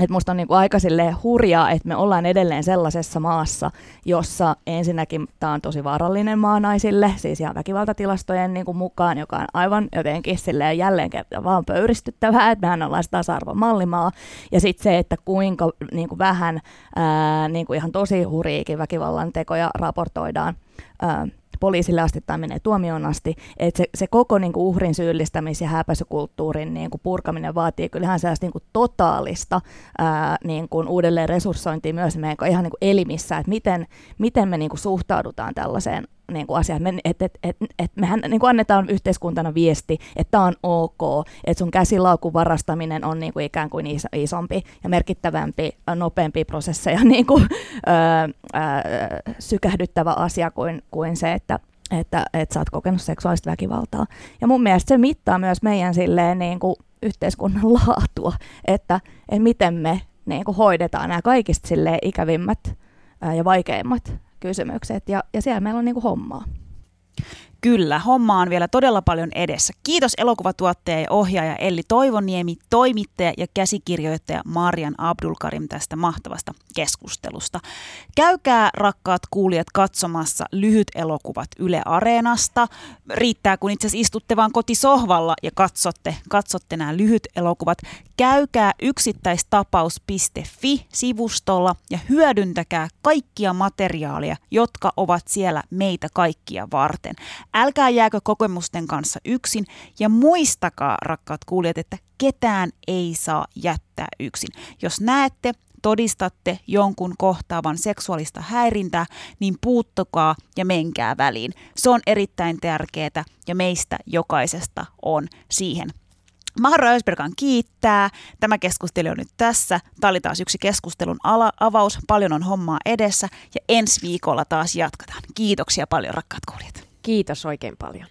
että musta on niinku aika hurjaa, että me ollaan edelleen sellaisessa maassa, jossa ensinnäkin tämä on tosi vaarallinen maa naisille, siis ihan väkivaltatilastojen niinku mukaan, joka on aivan jotenkin jälleen kerran vaan pöyristyttävää, että mehän ollaan tasa-arvon mallimaa. Ja sitten se, että kuinka niinku vähän ää, niinku ihan tosi hurjiikin väkivallan tekoja raportoidaan ää, poliisille asti tai menee tuomioon asti. Että se, se koko niin kuin uhrin syyllistämis- ja häpäisykulttuurin niin kuin purkaminen vaatii kyllähän sellaista niin kuin totaalista ää, niin kuin uudelleen resurssointia myös meidän ihan niin kuin elimissä, että miten, miten me niin kuin suhtaudutaan tällaiseen niin kuin asia. että et, et, et, mehän niin kuin annetaan yhteiskuntana viesti, että tämä on ok, että sun käsilaukun varastaminen on niin kuin ikään kuin iso, isompi ja merkittävämpi, nopeampi prosesseja *laughs* niin kuin, ö, ö, sykähdyttävä asia kuin, kuin se, että että, että sä oot kokenut seksuaalista väkivaltaa. Ja mun mielestä se mittaa myös meidän silleen, niin kuin yhteiskunnan *laughs* laatua, että, että miten me niin kuin hoidetaan nämä kaikista silleen ikävimmät ää, ja vaikeimmat kysymykset ja, ja siellä meillä on niin kuin hommaa. Kyllä, homma on vielä todella paljon edessä. Kiitos elokuvatuottaja ja ohjaaja Elli Toivoniemi, toimittaja ja käsikirjoittaja Marian Abdulkarim tästä mahtavasta keskustelusta. Käykää rakkaat kuulijat katsomassa lyhyt elokuvat Yle Areenasta. Riittää kun itse asiassa istutte vaan kotisohvalla ja katsotte, katsotte nämä lyhyt elokuvat. Käykää yksittäistapaus.fi-sivustolla ja hyödyntäkää kaikkia materiaalia, jotka ovat siellä meitä kaikkia varten. Älkää jääkö kokemusten kanssa yksin ja muistakaa, rakkaat kuulijat, että ketään ei saa jättää yksin. Jos näette, todistatte jonkun kohtaavan seksuaalista häirintää, niin puuttukaa ja menkää väliin. Se on erittäin tärkeää ja meistä jokaisesta on siihen Mahra Ösbergan kiittää. Tämä keskustelu on nyt tässä. Tämä oli taas yksi keskustelun ala- avaus. Paljon on hommaa edessä ja ensi viikolla taas jatketaan. Kiitoksia paljon rakkaat kuulijat. Kiitos oikein paljon.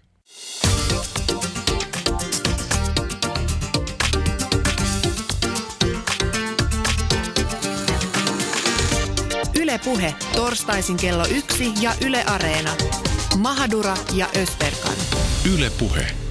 Ylepuhe torstaisin kello yksi ja Yle Areena. Mahadura ja Ösberkan. Ylepuhe.